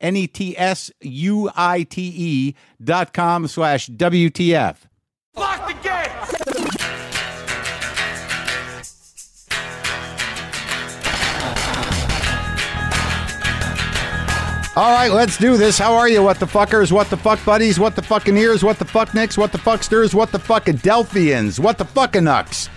N E T S U I T E dot com slash WTF. Lock the gate! All right, let's do this. How are you, what the fuckers, what the fuck buddies, what the fucking ears, what the fuck nicks, what the fucksters, what the fuck Adelphians, what the fucking nucks?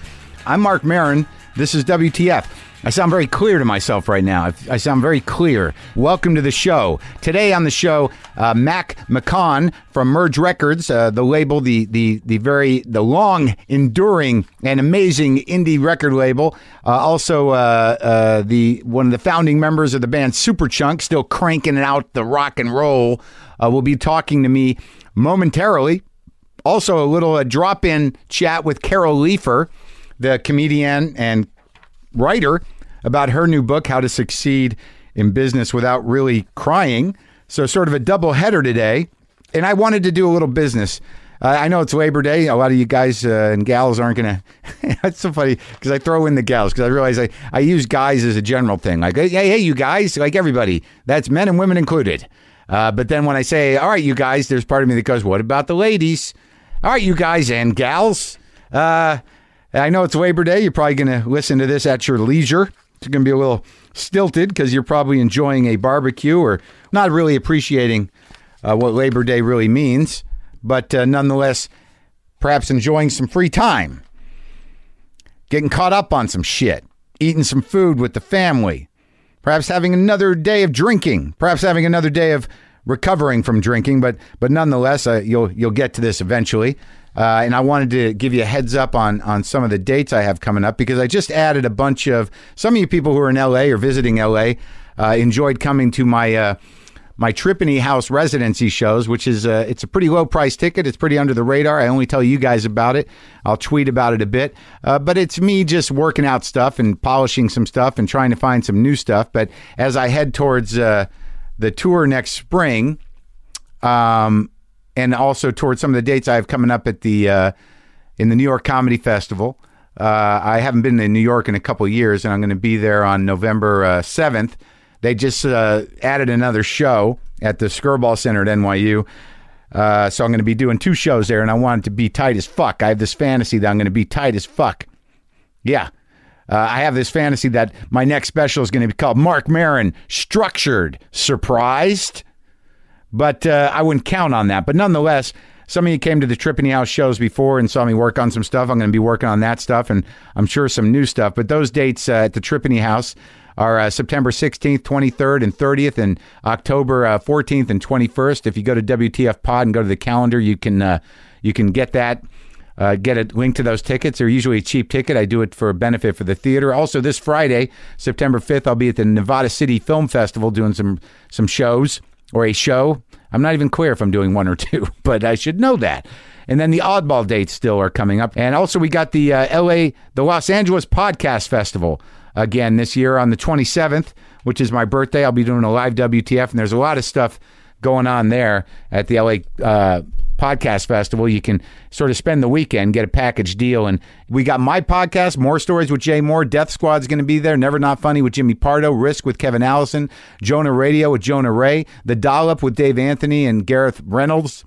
I'm Marc Maron. This is WTF. I sound very clear to myself right now. I, sound very clear. Welcome to the show. Today on the show, uh, Mac McCaughan from Merge Records, uh, the label, the the the very the long enduring and amazing indie record label. Uh, also, uh, uh, the one of the founding members of the band Superchunk, still cranking out the rock and roll, uh, will be talking to me momentarily. Also, a little drop in chat with Carol Leifer, the comedian and writer about her new book, How to Succeed in Business Without Really Crying. So, sort of a double header today. And I wanted to do a little business. Uh, I know it's Labor Day. A lot of you guys uh, and gals aren't going to. That's so funny because I throw in the gals because I realize I, I use guys as a general thing. Like, hey, hey, you guys, like everybody. That's men and women included. Uh, but then when I say, all right, you guys, there's part of me that goes, what about the ladies? All right, you guys and gals. Uh, I know it's Labor Day. You're probably going to listen to this at your leisure. It's going to be a little stilted because you're probably enjoying a barbecue or not really appreciating uh, what Labor Day really means, but uh, nonetheless, perhaps enjoying some free time, getting caught up on some shit, eating some food with the family, perhaps having another day of drinking, perhaps having another day of recovering from drinking, but but nonetheless, uh, you'll you'll get to this eventually. Uh, and I wanted to give you a heads up on on some of the dates I have coming up because I just added a bunch of some of you people who are in LA or visiting LA uh, enjoyed coming to my uh, my Trepany House residency shows, which is uh, it's a pretty low price ticket. It's pretty under the radar. I only tell you guys about it. I'll tweet about it a bit, uh, but it's me just working out stuff and polishing some stuff and trying to find some new stuff. But as I head towards uh, the tour next spring, um, and also towards some of the dates I have coming up at the uh, in the New York Comedy Festival. Uh, I haven't been in New York in a couple years, and I'm going to be there on November uh, seventh. they just uh, added another show at the Skirball Center at NYU. Uh, so I'm going to be doing two shows there, and I want it to be tight as fuck. I have this fantasy that I'm going to be tight as fuck. Yeah. Uh, I have this fantasy that my next special is going to be called Marc Maron Structured Surprised but uh, I wouldn't count on that. But nonetheless, some of you came to the Trepany House shows before and saw me work on some stuff. I'm going to be working on that stuff and I'm sure some new stuff. But those dates uh, at the Trepany House are uh, September 16th, 23rd, and 30th, and October uh, 14th and 21st. If you go to WTF Pod and go to the calendar, you can uh, you can get that. Uh, get a link to those tickets. They're usually a cheap ticket. I do it for a benefit for the theater. Also, this Friday, September 5th, I'll be at the Nevada City Film Festival doing some some shows or a show. I'm not even clear if I'm doing one or two, but I should know that. And then the oddball dates still are coming up. And also, we got the uh, LA, the Los Angeles Podcast Festival again this year on the 27th, which is my birthday. I'll be doing a live WTF, and there's a lot of stuff going on there at the LA uh, Podcast Festival. You can sort of spend the weekend, get a package deal. And we got my podcast, Mohr Stories with Jay Mohr. Death Squad's going to be there. Never Not Funny with Jimmy Pardo. Risk with Kevin Allison. Jonah Raydio with Jonah Ray. The Dollop with Dave Anthony and Gareth Reynolds.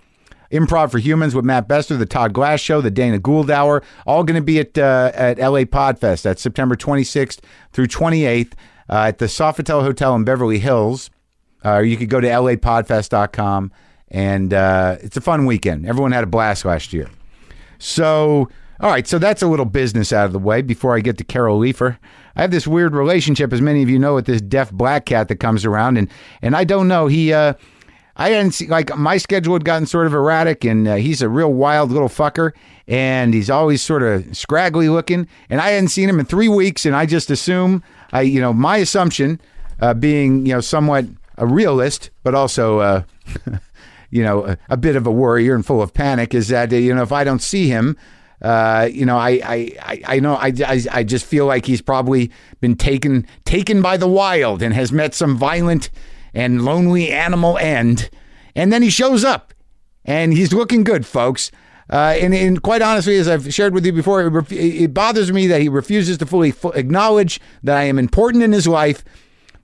Improv for Humans with Matt Besser, the Todd Glass Show, the Dana Gould Hour, all going to be at uh, at LA Podfest. That's September 26th through 28th uh, at the Sofitel Hotel in Beverly Hills. Uh, you could go to lapodfest.com, and uh, it's a fun weekend. Everyone had a blast last year. So, all right, so that's a little business out of the way before I get to Carol Leifer. I have this weird relationship, as many of you know, with this deaf black cat that comes around, and and I don't know. He, uh, I hadn't seen like my schedule had gotten sort of erratic, and uh, he's a real wild little fucker, and he's always sort of scraggly looking, and I hadn't seen him in three weeks, and I just assume, I, you know, my assumption, uh, being you know somewhat a realist, but also. Uh, you know, a, a, bit of a worrier and full of panic is that, you know, if I don't see him, uh, you know, I, I, I, know, I, I, I just feel like he's probably been taken, taken by the wild and has met some violent and lonely animal end. And then he shows up and he's looking good, folks. Uh, and, and, quite honestly, as I've shared with you before, it, ref- it bothers me that he refuses to fully acknowledge that I am important in his life.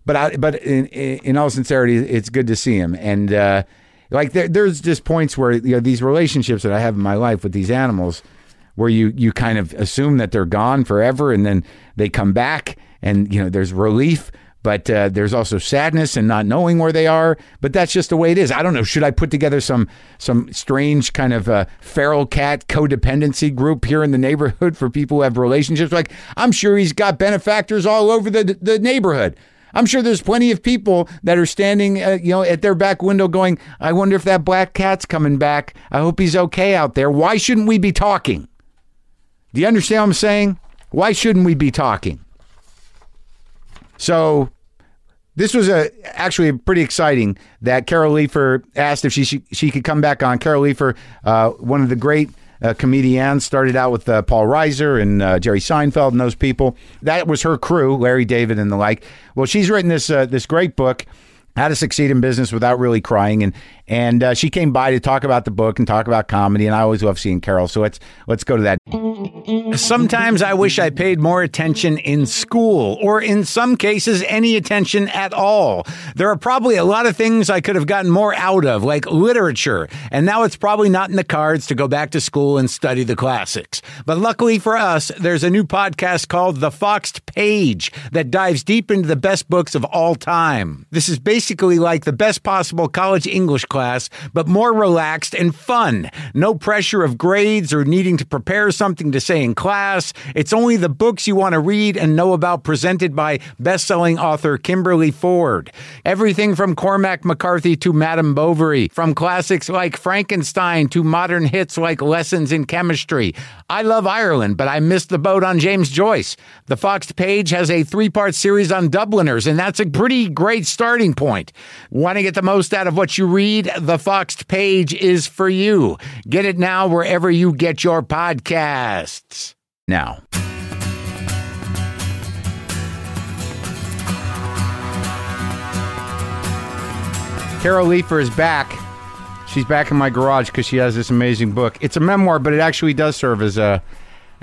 But I, but in, in all sincerity, it's good to see him. And uh, like there, there's just points where you know these relationships that I have in my life with these animals, where you you kind of assume that they're gone forever, and then they come back, and you know there's relief, but uh, there's also sadness and not knowing where they are. But that's just the way it is. I don't know. Should I put together some some strange kind of uh, feral cat codependency group here in the neighborhood for people who have relationships? Like I'm sure he's got benefactors all over the the neighborhood. I'm sure there's plenty of people that are standing, uh, you know, at their back window going, "I wonder if that black cat's coming back. I hope he's okay out there." Why shouldn't we be talking? Do you understand what I'm saying? Why shouldn't we be talking? So, this was a actually pretty exciting that Carol Leifer asked if she she, she could come back on. Carol Leifer, uh, one of the great uh, comedians. Started out with uh, Paul Reiser and uh, Jerry Seinfeld and those people. That was her crew, Larry David and the like. Well, she's written this uh, this great book how to succeed in business without really crying. And and uh, she came by to talk about the book and talk about comedy and i always love seeing carol. So let's let's go to that. Sometimes i wish i paid more attention in school or in some cases any attention at all. There are probably a lot of things i could have gotten more out of like literature. And now it's probably not in the cards to go back to school and study the classics. But luckily for us there's a new podcast called the foxed page that dives deep into the best books of all time. This is based basically like the best possible college English class, but more relaxed and fun. No pressure of grades or needing to prepare something to say in class. It's only the books you want to read and know about presented by best-selling author Kimberly Ford. Everything from Cormac McCarthy to Madame Bovary, from classics like Frankenstein to modern hits like Lessons in Chemistry. I love Ireland, but I missed the boat on James Joyce. The Foxed Page has a three-part series on Dubliners, and that's a pretty great starting point point. Want to get the most out of what you read? The Foxed page is for you. Get it now wherever you get your podcasts. Now. Carol Leifer is back. She's back in my garage because she has this amazing book. It's a memoir, but it actually does serve as a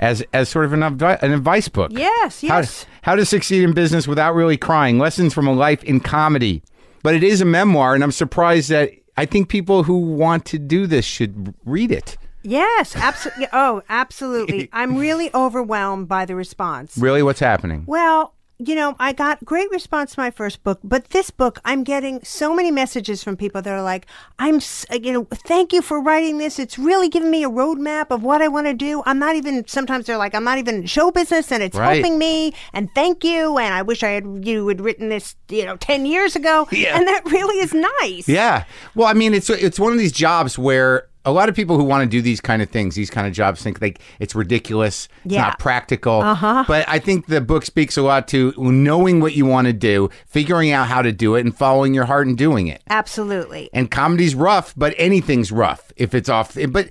as as sort of an, advi- an advice book. Yes, yes. How, how to succeed in business without really crying. Lessons from a life in comedy. But it is a memoir, and I'm surprised that I think people who want to do this should read it. Yes, absolutely. Oh, absolutely. I'm really overwhelmed by the response. Really, what's happening? Well, you know, I got great response to my first book, but this book, I'm getting so many messages from people that are like, I'm, you know, thank you for writing this. It's really giving me a roadmap of what I want to do. I'm not even, sometimes they're like, I'm not even in show business and it's right. helping me and thank you. And I wish I had, you had written this, you know, 10 years ago. Yeah. And that really is nice. Yeah. Well, I mean, it's, it's one of these jobs where a lot of people who want to do these kind of things, these kind of jobs, think like it's ridiculous, it's yeah. not practical. Uh-huh. But I think the book speaks a lot to knowing what you want to do, figuring out how to do it, and following your heart and doing it. Absolutely. And comedy's rough, but anything's rough if it's off. But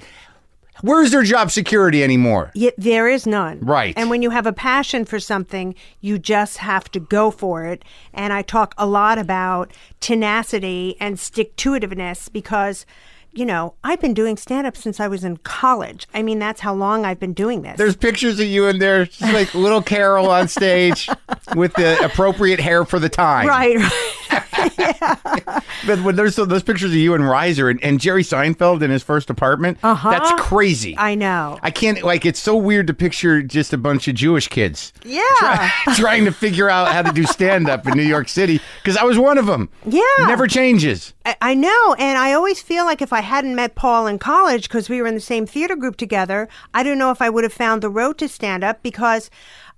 where is there job security anymore? Yeah, there is none. Right. And when you have a passion for something, you just have to go for it. And I talk a lot about tenacity and stick to itiveness because you know, I've been doing stand up since I was in college. I mean, that's how long I've been doing this. There's pictures of you in there, just like little Carol on stage with the appropriate hair for the time. Right, right. but when there's those pictures of you and Reiser and, and Jerry Seinfeld in his first apartment, Uh-huh. that's crazy. I know. I can't like it's so weird to picture just a bunch of Jewish kids Yeah. trying to figure out how to do stand up in New York City because I was one of them. Yeah. never changes. I- I know, and I always feel like if I hadn't met Paul in college because we were in the same theater group together, I don't know if I would have found the road to stand up because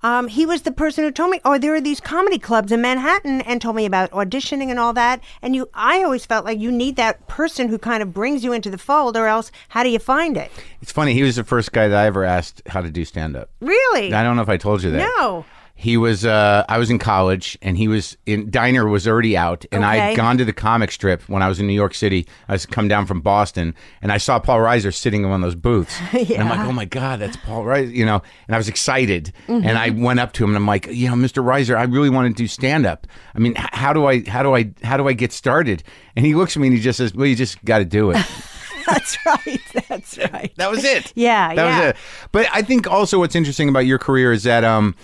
um, he was the person who told me, "Oh, there are these comedy clubs in Manhattan," and told me about auditioning and all that. And you, I always felt like you need that person who kind of brings you into the fold, or else how do you find it? It's funny. He was the first guy that I ever asked how to do stand up. Really? I don't know if I told you that. No. He was. Uh, I was in college, and he was in. Diner was already out, and i had gone to the comic strip when I was in New York City. I was come down from Boston, and I saw Paul Reiser sitting in one of those booths. And I'm like, oh my god, that's Paul Reiser, you know. And I was excited, Mm-hmm. and I went up to him, and I'm like, you know, Mr. Reiser, I really want to do stand up. I mean, h- how do I, how do I, how do I get started? And he looks at me and he just says, well, you just got to do it. That's right. That's right. That was it. Yeah, that yeah. was it. But I think also what's interesting about your career is that um,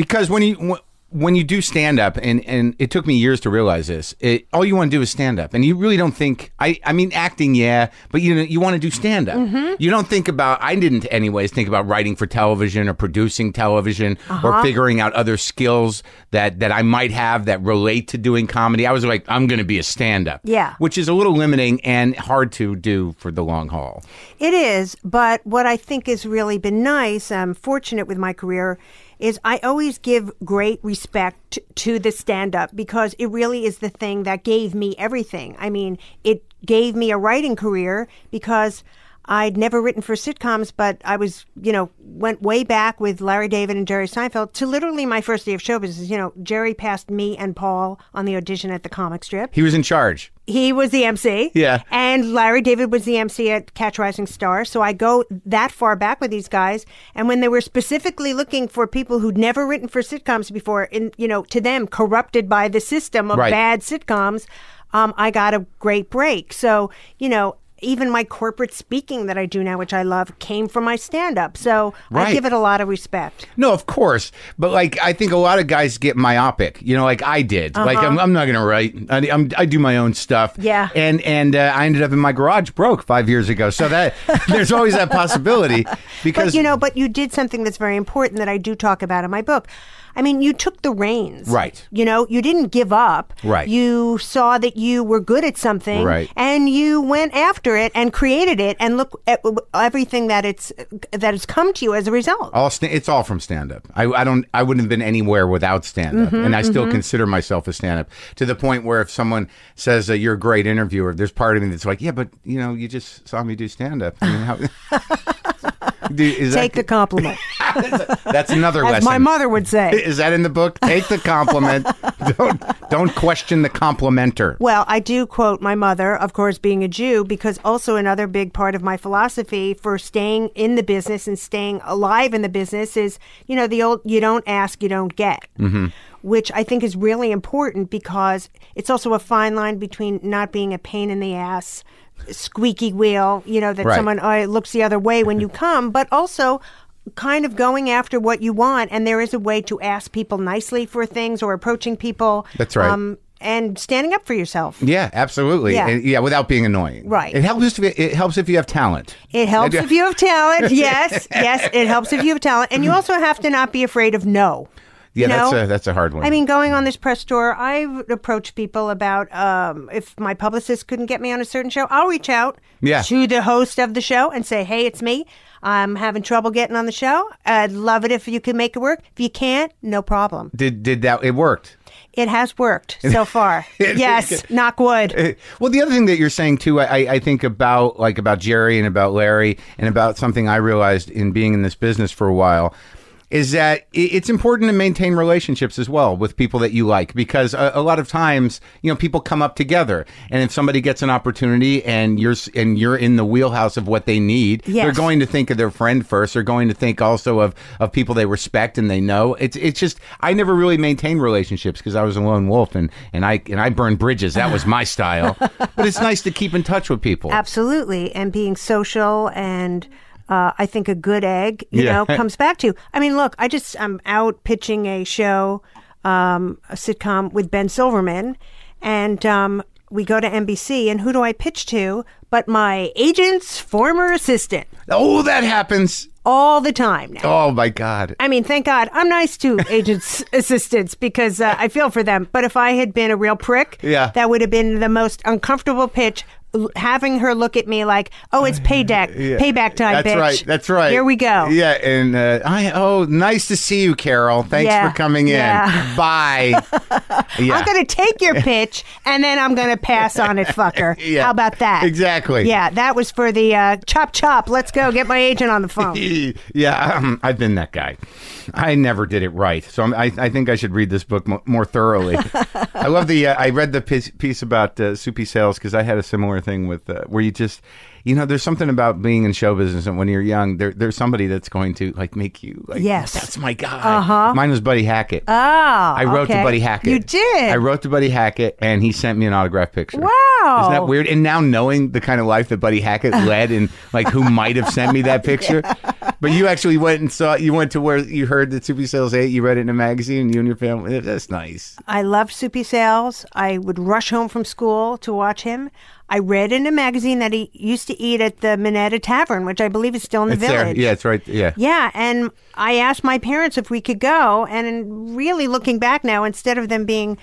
because when you when you do stand up, and and it took me years to realize this, it, all you want to do is stand up, and you really don't think. I I mean, acting, yeah, but you know, you want to do stand up. Mm-hmm. You don't think about. I didn't, anyways, think about writing for television or producing television Uh-huh. or figuring out other skills that that I might have that relate to doing comedy. I was like, I'm going to be a stand up. Yeah. which is a little limiting and hard to do for the long haul. It is, but what I think has really been nice, I'm fortunate with my career, is I always give great respect to the stand up because it really is the thing that gave me everything. I mean, it gave me a writing career because I'd never written for sitcoms, but I was, you know, went way back with Larry David and Jerry Seinfeld to literally my first day of show business. You know, Jerry passed me and Paul on the audition at the comic strip. He was in charge. He was the MC. Yeah. And Larry David was the MC at Catch Rising Star. So I go that far back with these guys. And when they were specifically looking for people who'd never written for sitcoms before, in you know, to them corrupted by the system of Right. bad sitcoms, um, I got a great break. So you know. Even my corporate speaking that I do now, which I love, came from my stand up. So Right. I give it a lot of respect. No, of course, but like I think a lot of guys get myopic. You know, like I did. Like I'm, I'm not gonna write. I, I'm, I do my own stuff. Uh-huh. Yeah. And and uh, I ended up in my garage broke five years ago. So that there's always that possibility because But you know, but you did something that's very important that I do talk about in my book. I mean, you took the reins. Right. You know, you didn't give up. Right. You saw that you were good at something. Right. And you went after it and created it and look at everything that it's that has come to you as a result. all sta- it's all from stand up. I, I don't I wouldn't have been anywhere without stand up, Mm-hmm, and I still consider myself a stand up to the point where if someone says uh, you're a great interviewer, there's part of me that's like, yeah, but you know, you just saw me do stand up. I mean, how, Is Take the that, compliment, that's another as lesson. my mother would say. Is that in the book? Take the compliment. don't don't question the complimenter. Well, I do quote my mother, of course, being a Jew, because also another big part of my philosophy for staying in the business and staying alive in the business is, you know, the old you don't ask, you don't get. Mm-hmm. Which I think is really important because it's also a fine line between not being a pain in the ass, squeaky wheel, you know, that Right. someone uh, looks the other way when you come, but also kind of going after what you want. And there is a way to ask people nicely for things or approaching people. That's right. Um, and standing up for yourself. Yeah, absolutely. Yeah. And- yeah, without being annoying. Right. It helps if it helps if you have talent. It helps if you have talent. Yes, yes, it helps if you have talent. And you also have to not be afraid of no. Yeah, you know? that's a that's a hard one. I mean, going on this press tour, I've approached people about um, if my publicist couldn't get me on a certain show, I'll reach out Yeah. to the host of the show and say, hey, it's me. I'm having trouble getting on the show. I'd love it if you could make it work. If you can't, no problem. did did that it worked? It has worked so far. yes, knock wood. Well, the other thing that you're saying too, I, I think about like about Jerry and about Larry and about something I realized in being in this business for a while is that it's important to maintain relationships as well with people that you like because a, a lot of times you know people come up together and if somebody gets an opportunity and you're and you're in the wheelhouse of what they need they're going to think of their friend first. They're going to think also of of people they respect and they know. It's it's just I never really maintained relationships because I was a lone wolf and and I and I burned bridges. That was my style. But it's nice to keep in touch with people. Absolutely. And being social and uh, I think a good egg, you Yeah. know, comes back to. you. I mean, look, I just I'm out pitching a show, um, a sitcom with Ben Silverman, And um, we go to NBC, and who do I pitch to? But my agent's former assistant Oh, that happens. all the time now. Oh my God. I mean, thank God I'm nice to agents' assistants because uh, I feel for them. But if I had been a real prick, Yeah. that would have been the most uncomfortable pitch. Having her look at me like, "Oh, it's payback, Yeah. payback time, That's bitch." right. That's right. Here we go. Yeah, and uh, I oh, nice to see you, Carol. Thanks Yeah. for coming in. Yeah. Bye. yeah. I'm gonna take your pitch and then I'm gonna pass on it, fucker. Yeah. How about that? Exactly. Yeah, that was for the uh, chop chop. Let's go get my agent on the phone. yeah, um, I've been that guy. I never did it right, so I'm, I, I think I should read this book mo- more thoroughly. I love the. Uh, I read the piece, piece about uh, Soupy Sales because I had a similar thing with uh, where you just, you know, there's something about being in show business and when you're young, there, there's somebody that's going to like make you like, Yes. that's my guy. Uh-huh. Mine was Buddy Hackett. Oh, I wrote okay. to Buddy Hackett. You did. I wrote to Buddy Hackett, and he sent me an autograph picture. Wow. Isn't that weird? And now knowing the kind of life that Buddy Hackett led, and like who might have sent me that picture, but you actually went and saw. You went to where you heard that Soupy Sales ate. You read it in a magazine. You and your family. That's nice. I loved Soupy Sales. I would rush home from school to watch him. I read in a magazine that he used to eat at the Minetta Tavern, which I believe is still in the It's there. village. Yeah, it's right. Yeah. Yeah, and I asked my parents if we could go, and really looking back now, instead of them being,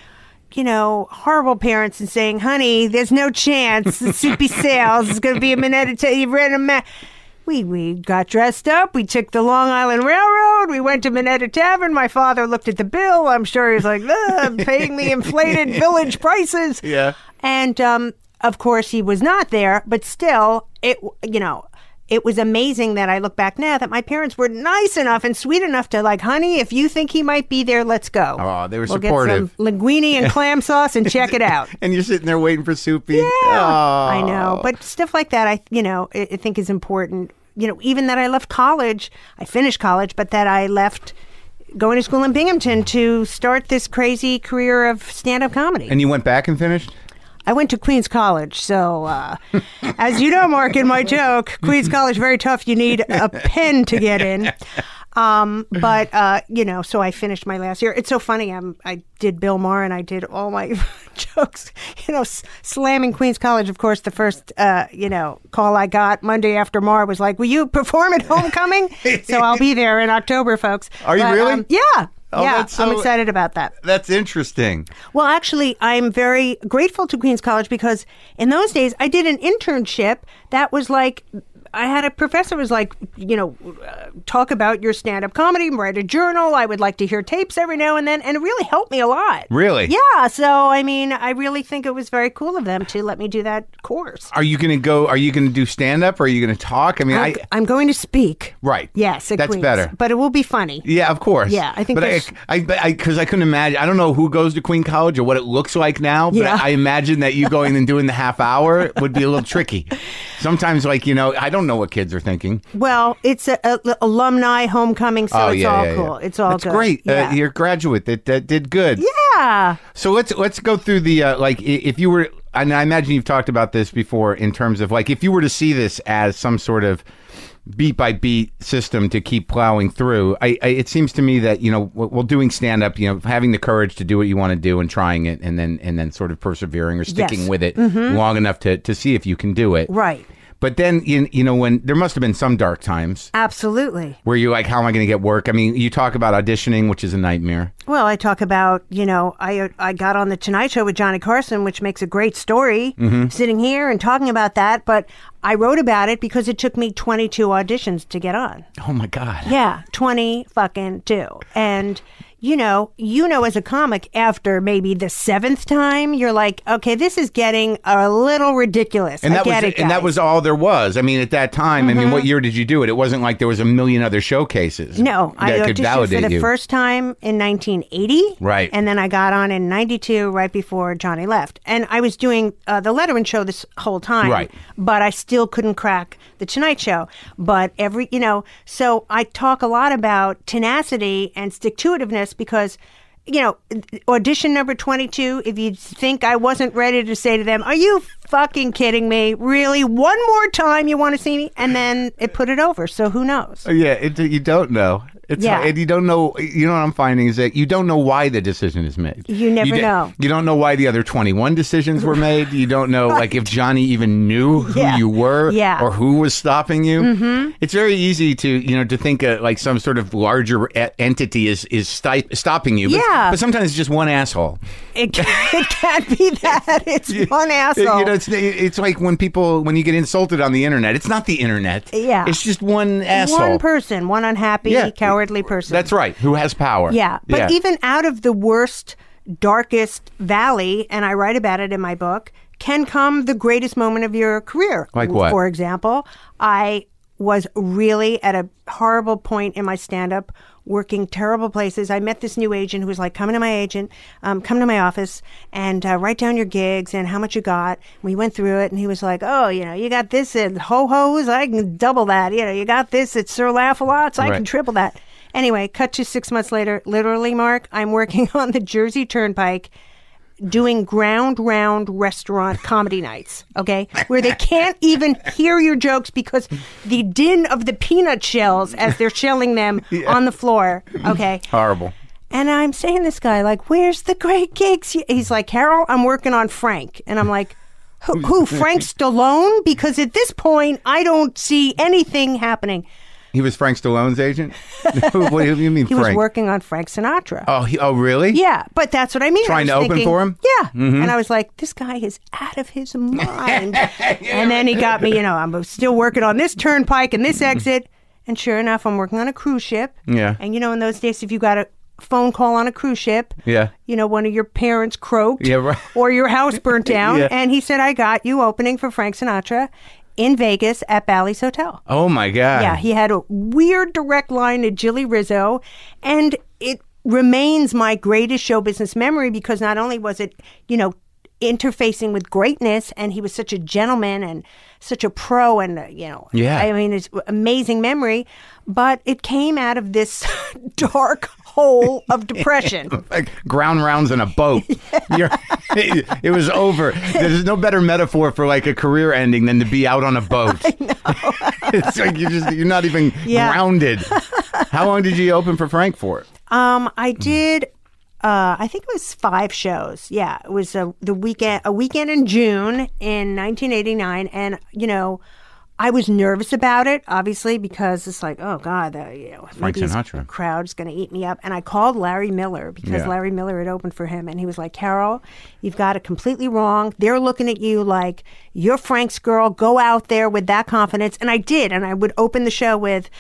you know, horrible parents and saying, "Honey, there's no chance the soupy sales is going to be a minute to you read a ma-. We we got dressed up. We took the Long Island Railroad. We went to Minetta Tavern. My father looked at the bill. I'm sure he's like, "Ugh, paying me inflated village prices. Yeah. And um, of course, he was not there, but still, it you know, it was amazing that I look back now that my parents were nice enough and sweet enough to like, honey, if you think he might be there, let's go. Oh, they were we'll supportive. Get some linguine and clam sauce and check it out. And you're sitting there waiting for Soupy. Yeah, Oh. I know, but stuff like that, I you know, I, I think is important. You know, even that I left college, I finished college, but that I left going to school in Binghamton to start this crazy career of stand-up comedy. And you went back and finished. I went to Queens College, so uh, as you know, Marc, in my joke, Queens College very tough. You need a pen to get in. Um, but uh, you know, so I finished my last year. It's so funny. I'm, I did Bill Maher and I did all my jokes. You know, s- slamming Queens College. Of course, the first uh, you know call I got Monday after Maher was like, "Will you perform at homecoming?" so I'll be there in October, folks. Are you But, really? um, yeah. Oh, yeah, that's I'm excited about that. That's interesting. Well, actually, I'm very grateful to Queens College because in those days I did an internship that was like. I had a professor was like, you know, uh, talk about your stand-up comedy, write a journal. I would like to hear tapes every now and then, and it really helped me a lot. Really? Yeah. So, I mean, I really think it was very cool of them to let me do that course. Are you going to go? Are you going to do stand up? Or are you going to talk? I mean, I. I'm, I'm going to speak. Right. Yes, at That's Queens, better. but it will be funny. Yeah, of course. Yeah, I think But I, there's- I, but I, because I couldn't imagine. I don't know who goes to Queen College or what it looks like now. But Yeah. I, I imagine that you going and doing the half hour would be a little tricky. Sometimes, like you know, I don't know what kids are thinking. Well, it's a, a- alumni homecoming, so oh it's yeah, all yeah, cool. yeah. It's all That's good. great. Yeah. Uh, you're a graduate that, that did good. yeah. So let's let's go through the uh, like if you were and I imagine you've talked about this before in terms of like if you were to see this as some sort of beat by beat system to keep plowing through. I, I it seems to me that you know well doing stand up, you know, having the courage to do what you want to do and trying it and then and then sort of persevering or sticking Yes. Mm-hmm. with it long enough to to see if you can do it. Right. But then you, you know when there must have been some dark times Absolutely. where you're like, how am I going to get work? I mean, you talk about auditioning, which is a nightmare. Well, I talk about, you know, I I got on the Tonight Show with Johnny Carson, which makes a great story, Mm-hmm. sitting here and talking about that. But I wrote about it because it took me 22 auditions to get on. Oh my god. Yeah, 20 fucking two. And, you know, you know, as a comic, after maybe the seventh time, you're like, okay, this is getting a little ridiculous. And I that get was it, and that. Mm-hmm. was all there was. I mean, at that time, I mean, what year did you do it? It wasn't like there was a million other showcases. No, I could validate for the you. first time in 1980. Right. And then I got on in 92, right before Johnny left. And I was doing uh, the Letterman show this whole time. Right. But I still couldn't crack the Tonight Show. But every, you know, so I talk a lot about tenacity and stick to itiveness because. You know, audition number 22, if you think I wasn't ready to say to them, Are you fucking kidding me? Really? One more time you want to see me? And then it put it over. So who knows? Yeah, it, you don't know. It's Yeah. and you don't know. You know what I'm finding is that you don't know why the decision is made. You never di- know. You don't know why the other 21 decisions were made. You don't know like if Johnny even knew who Yeah. you were Yeah. or who was stopping you. Mm-hmm. It's very easy to you know to think uh, like some sort of larger e- entity is is sti- stopping you. But, Yeah. but sometimes it's just one asshole. It, it can't be that. It's one asshole. You know, it's it's like when people when you get insulted on the internet. It's not the internet. Yeah. it's just one asshole. one person, one unhappy, Yeah. cowardly person. That's right. Who has power? Yeah, but even out of the worst, darkest valley, and I write about it in my book, can come the greatest moment of your career. Like what? For example, I was really at a horrible point in my stand up, working terrible places. I met this new agent who was like, come to my agent, um, come to my office and uh, write down your gigs and how much you got. We went through it and he was like, oh, you know, you got this at Ho Ho's, I can double that. You know, you got this at Sir Laugh-A-Lots, I Right. can triple that. Anyway, cut to six months later. Literally, Marc, I'm working on the Jersey Turnpike doing ground round restaurant comedy nights, okay? Where they can't even hear your jokes because the din of the peanut shells as they're shelling them on the floor, okay? horrible. And I'm saying this guy, like, where's the great gigs? He's like, Carol, I'm working on Frank. And I'm like, who, who Frank Stallone? Because at this point, I don't see anything happening. He was Frank Stallone's agent. what do you mean, He Frank? was working on Frank Sinatra. Oh, he, oh, really? Yeah, but that's what I mean. Trying was to open for him? Mm-hmm. Yeah. And I was like, this guy is out of his mind. and then he got me, you know, I'm still working on this turnpike and this exit. And sure enough, I'm working on a cruise ship. Yeah. And you know, in those days, if you got a phone call on a cruise ship, Yeah. you know, one of your parents croaked Yeah, right. or your house burnt down. Yeah. And he said, I got you opening for Frank Sinatra in Vegas at Bally's Hotel. Oh my God. Yeah, he had a weird direct line to Jilly Rizzo, and it remains my greatest show business memory because not only was it, you know, interfacing with greatness, and he was such a gentleman and such a pro, and you know, Yeah. I mean, it's amazing memory, but it came out of this dark hole of depression. like ground rounds in a boat. You're, it, it was over. There's no better metaphor for like a career ending than to be out on a boat. it's like you're just you're not even Yeah. grounded. How long did you open for Frank for? Um, I did. Uh, I think it was five shows. Yeah, it was a the weekend, a weekend in June in 1989, and you know, I was nervous about it, obviously, because it's like, oh God, the, you know, Frank Sinatra. crowd's going to eat me up. And I called Larry Miller because Yeah. Larry Miller had opened for him, and he was like, Carol, you've got it completely wrong. They're looking at you like you're Frank's girl. Go out there with that confidence, and I did, and I would open the show with.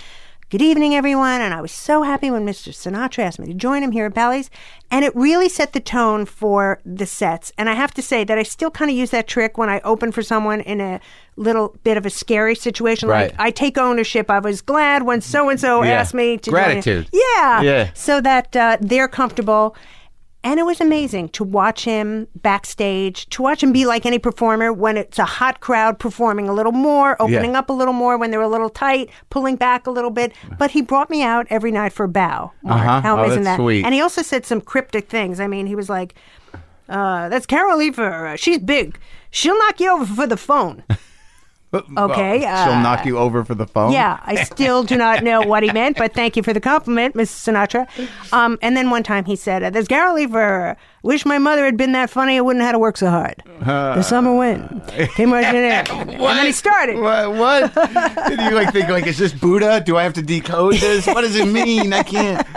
Good evening, everyone. And I was so happy when Mr. Sinatra asked me to join him here at Bally's. And it really set the tone for the sets. And I have to say that I still kind of use that trick when I open for someone in a little bit of a scary situation. Right. Like, I take ownership. I was glad when so and so asked me to join. Gratitude. Yeah. Yeah. So that uh, they're comfortable. And it was amazing to watch him backstage, to watch him be like any performer when it's a hot crowd performing a little more, opening up a little more when they're a little tight, pulling back a little bit. But he brought me out every night for a bow. Uh-huh. How Oh, amazing that's that? sweet. And he also said some cryptic things. I mean, he was like, uh, that's Carol Leifer. She's big. She'll knock you over for the phone. Okay, Well, she'll uh, knock you over for the phone. Yeah, I still do not know what he meant, but thank you for the compliment, Mrs. Sinatra. Um, and then one time he said, uh, "There's Gary Lever. Wish my mother had been that funny. I wouldn't have had to work so hard. the summer wind came rushing in, and then he started. What? What? Did you like think like is this Buddha? Do I have to decode this? What does it mean? I can't.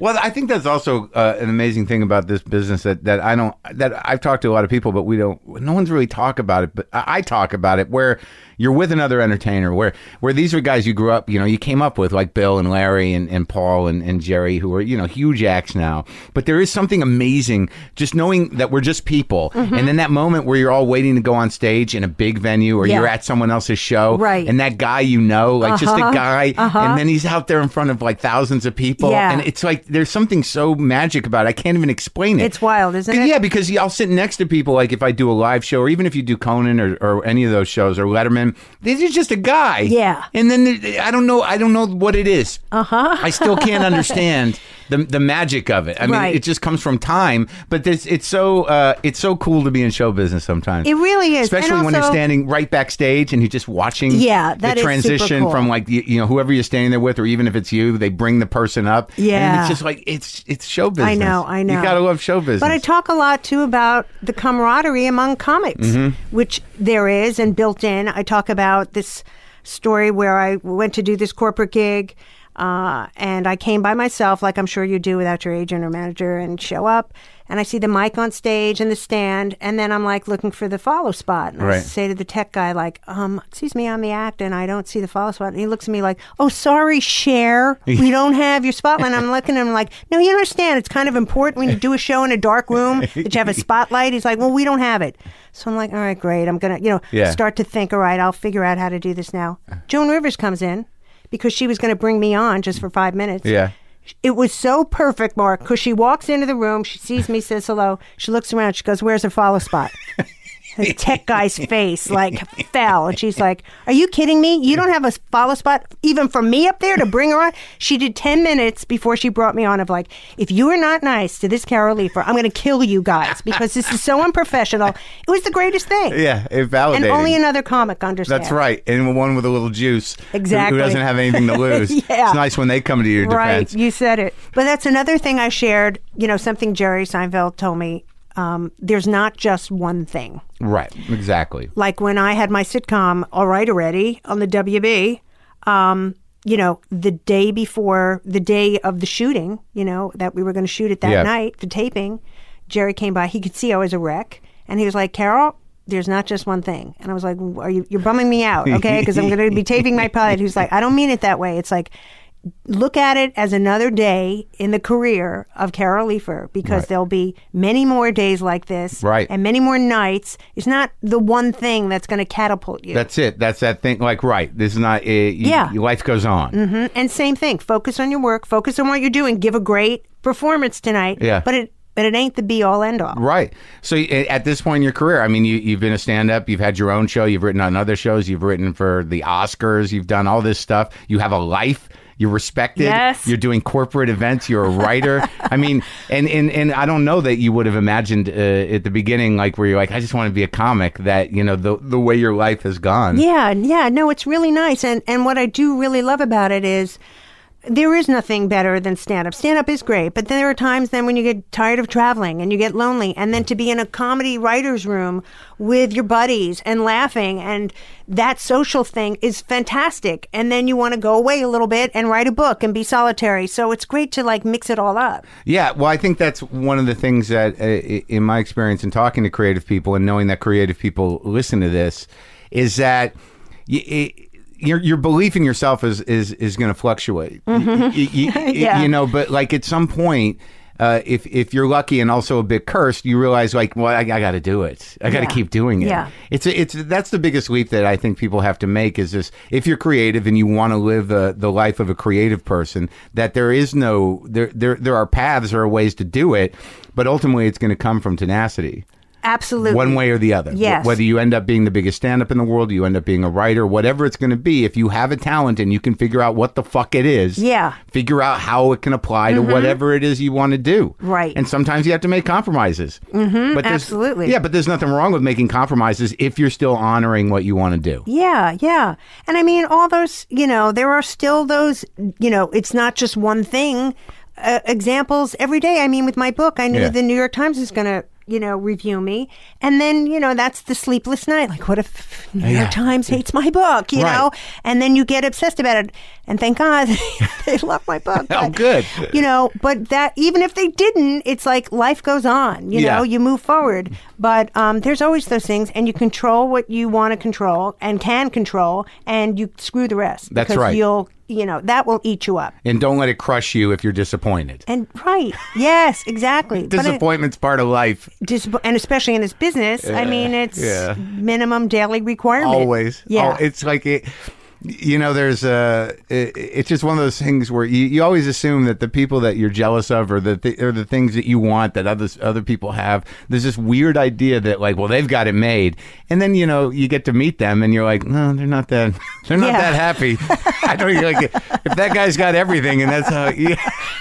Well, I think that's also uh, an amazing thing about this business that, that I don't that I've talked to a lot of people, but we don't. No one's really talk about it, but I I talk about it where you're with another entertainer, where where these are guys you grew up, you know, you came up with like Bill and Larry and, and Paul and, and Jerry, who are you know huge acts now. But there is something amazing just knowing that we're just people, and then that moment where you're all waiting to go on stage in a big venue, or Yeah. you're at someone else's show, Right. And that guy you know, like just a Uh-huh. guy, and then he's out there in front of like thousands of people, Yeah. and it's like there's something so magic about it. I can't even explain it. It's wild, isn't it? Yeah, because I'll sit next to people like if I do a live show, or even if you do Conan or, or any of those shows or Letterman, this is just a guy. Yeah. and then there- I don't know, I don't know what it is. Uh Uh-huh. I still can't understand. the the magic of it. I mean, Right. it just comes from time. But this, it's so uh, it's so cool to be in show business sometimes. It really is. especially when you're standing right backstage and you're just watching. Yeah, that the transition cool. from like you, know whoever you're standing there with, or even if it's you, they bring the person up. and Yeah. it's just like it's it's show business. I know, I know. You gotta love show business. But I talk a lot too about the camaraderie among comics, Mm-hmm. which there is and built in. I talk about this story where I went to do this corporate gig. Uh, and I came by myself, like I'm sure you do without your agent or manager, and show up. And I see the mic on stage and the stand, and then I'm like looking for the follow spot. And I say to the tech guy, like, um, excuse me, I'm the act, and I don't see the follow spot. And he looks at me like, oh, sorry, Cher, we don't have your spotlight. And I'm looking at him like, no, you understand, it's kind of important when you do a show in a dark room that you have a spotlight. He's like, well, we don't have it. So I'm like, all right, great. I'm gonna, you know, Yeah. start to think, all right, I'll figure out how to do this now. Joan Rivers comes in because she was going to bring me on just for five minutes. yeah. It was so perfect, Marc, because she walks into the room, she sees me, says hello. She looks around, she goes, Where's her follow spot? The tech guy's face like fell. And she's like, Are you kidding me? You don't have a follow spot even for me up there to bring her on? She did 10 minutes before she brought me on of like, If you are not nice to this Carol Leifer, I'm going to kill you guys because this is so unprofessional. It was the greatest thing. Yeah, it And only another comic understands. That's right, and one with a little juice. Exactly. Who doesn't have anything to lose. Yeah. It's nice when they come to your Right, defense. you said it. But that's another thing I shared. You know, something Jerry Seinfeld told me. Um, there's not just one thing. Right, exactly. Like when I had my sitcom All Right Already on the WB, um, you know, the day before the day of the shooting, you know, that we were going to shoot it that Yeah. night, the taping, Jerry came by. He could see I was a wreck, and he was like, "Carol." There's not just one thing, and I was like, "Are you? You're bumming me out, okay? Because I'm going to be taping my pilot." Who's like, "I don't mean it that way. It's like, look at it as another day in the career of Carol Leifer because Right. there'll be many more days like this, Right. And many more nights. It's not the one thing that's going to catapult you. That's it. That's that thing. Like, right. This is not. Uh, you, Yeah. your life goes on. Mhm. And same thing. Focus on your work. Focus on what you're doing. Give a great performance tonight. Yeah. But it but it ain't the be all end all. Right. So uh, at this point in your career, I mean, you, you've been a stand up, you've had your own show, you've written on other shows, you've written for the Oscars, you've done all this stuff. You have a life. You're respected. Yes. You're doing corporate events. You're a writer. I mean, and, and and I don't know that you would have imagined uh, at the beginning, like where you're like, I just want to be a comic. That you know the the way your life has gone. Yeah, yeah, no, it's really nice. And and what I do really love about it is there is nothing better than stand up. Stand up is great, but there are times then when you get tired of traveling and you get lonely and then to be in a comedy writers room with your buddies and laughing and that social thing is fantastic. And then you want to go away a little bit and write a book and be solitary. So it's great to like mix it all up. Yeah, well, I think that's one of the things that, uh, in my experience in talking to creative people and knowing that creative people listen to this, is that y- i your your belief in yourself is is is going to fluctuate. Mm-hmm. Yeah. You know, but like at some point. Uh, if if you're lucky and also a bit cursed, you realize like, well, I, I got to do it. I got to Yeah. keep doing it. Yeah. It's a, it's that's the biggest leap that I think people have to make is this: if you're creative and you want to live the the life of a creative person, that there is no there there there are paths, there are ways to do it, but ultimately it's going to come from tenacity, Absolutely. one way or the other. Yes. Whether you end up being the biggest stand up in the world, you end up being a writer, whatever it's going to be. If you have a talent and you can figure out what the fuck it is, Yeah. figure out how it can apply to whatever it is you want to do. Right. And sometimes you have to make compromises. Mm-hmm, but absolutely. Yeah, but there's nothing wrong with making compromises if you're still honoring what you want to do. Yeah, yeah. And I mean, all those, you know, there are still those, you know, it's not just one thing. Uh, examples every day. I mean, with my book, I knew Yeah. the New York Times is going to, you know, review me. And then, you know, that's the sleepless night. Like, what if New Yeah. York Times hates my book, you Right. know? And then you get obsessed about it. And thank God they love my book. Oh, good. You know, but that, even if they didn't, it's like life goes on, you Yeah. know, you move forward. But um, there's always those things, and you control what you want to control and can control, and you screw the rest. That's because right. You'll, you know, that will eat you up. And don't let it crush you if you're disappointed. And right, yes, exactly. It- Disappointment's part of life. dis- and especially in this business, I mean, it's yeah. minimum daily requirement. Always. Yeah. Oh, it's like it. You know, there's a. It, it's just one of those things where you, you always assume that the people that you're jealous of, or the th- or the things that you want that others other people have. There's this weird idea that like, well, they've got it made, and then you know you get to meet them, and you're like, no, they're not that. They're not Yeah. that happy. I don't like if that guy's got everything, and that's how. Yeah,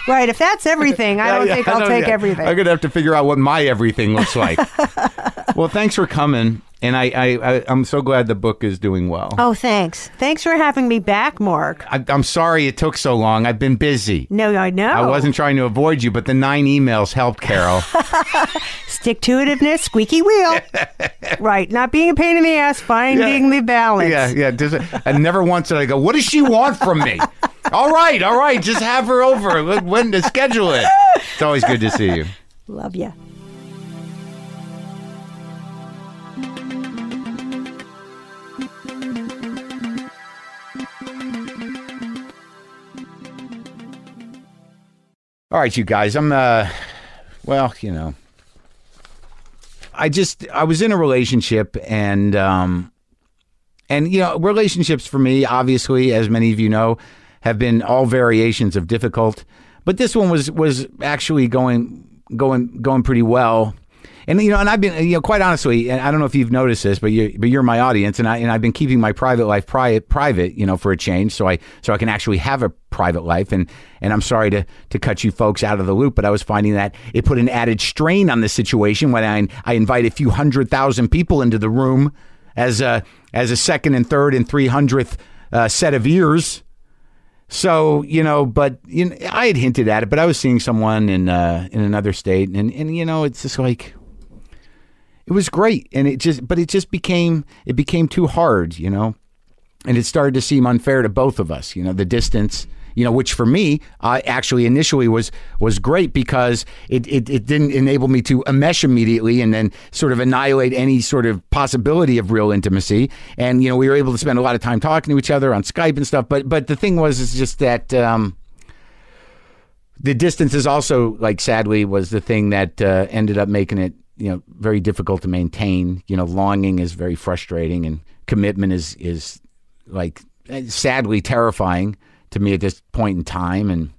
Right. If that's everything, I don't Yeah, think I I'll don't- take everything. I'm gonna have to figure out what my everything looks like. well, thanks for coming, and I, I, I I'm so glad the book is doing well. Oh, thanks. Thanks for having me back, Marc. I, I'm sorry it took so long. I've been busy. No, I know. I wasn't trying to avoid you, but the nine emails helped, Carol. Stick to itiveness, squeaky wheel. right. Not being a pain in the ass, finding the balance. yeah, yeah. It, and never once did I go, "What does she want from me?" all right, all right, just have her over. When- When to schedule it? It's always good to see you. Love you. All right, you guys. I'm uh well, you know. I just I was in a relationship and um and you know, relationships for me obviously as many of you know have been all variations of difficult, but this one was was actually going going going pretty well. And you know, and I've been you know quite honestly, and I don't know if you've noticed this, but you but you're my audience, and I and I've been keeping my private life private you know, for a change, so I so I can actually have a private life. And and I'm sorry to to cut you folks out of the loop, but I was finding that it put an added strain on the situation when I I invite a few hundred thousand people into the room as a as a second and third and three hundredth uh, set of ears. So you know, but you know, I had hinted at it, but I was seeing someone in uh, in another state, and and you know, it's just like it was great, and it just but it just became it became too hard, you know, and it started to seem unfair to both of us, you know, the distance. You know, which for me, uh, actually initially was was great because it, it, it didn't enable me to enmesh immediately and then sort of annihilate any sort of possibility of real intimacy. And you know, we were able to spend a lot of time talking to each other on Skype and stuff. But but the thing was, is just that um, the distance is also like sadly was the thing that uh, ended up making it you know very difficult to maintain. You know, longing is very frustrating, and commitment is is like eh, sadly terrifying to me at this point in time. And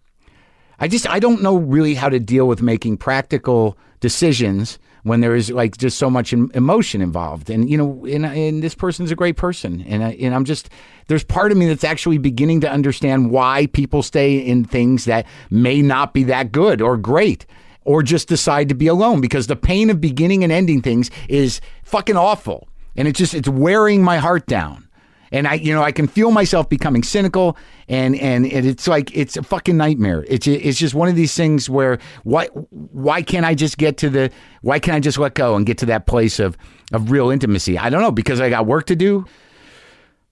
I just I don't know really how to deal with making practical decisions when there is like just so much emotion involved. And you know, and, and this person's a great person, and I, and I'm just there's part of me that's actually beginning to understand why people stay in things that may not be that good or great. Or just decide to be alone because the pain of beginning and ending things is fucking awful. And it's just, it's wearing my heart down and I, you know, I can feel myself becoming cynical, and and, it's like it's a fucking nightmare. It's it's just one of these things where why why can't I just get to the why can't I just let go and get to that place of of real intimacy? I don't know because I got work to do.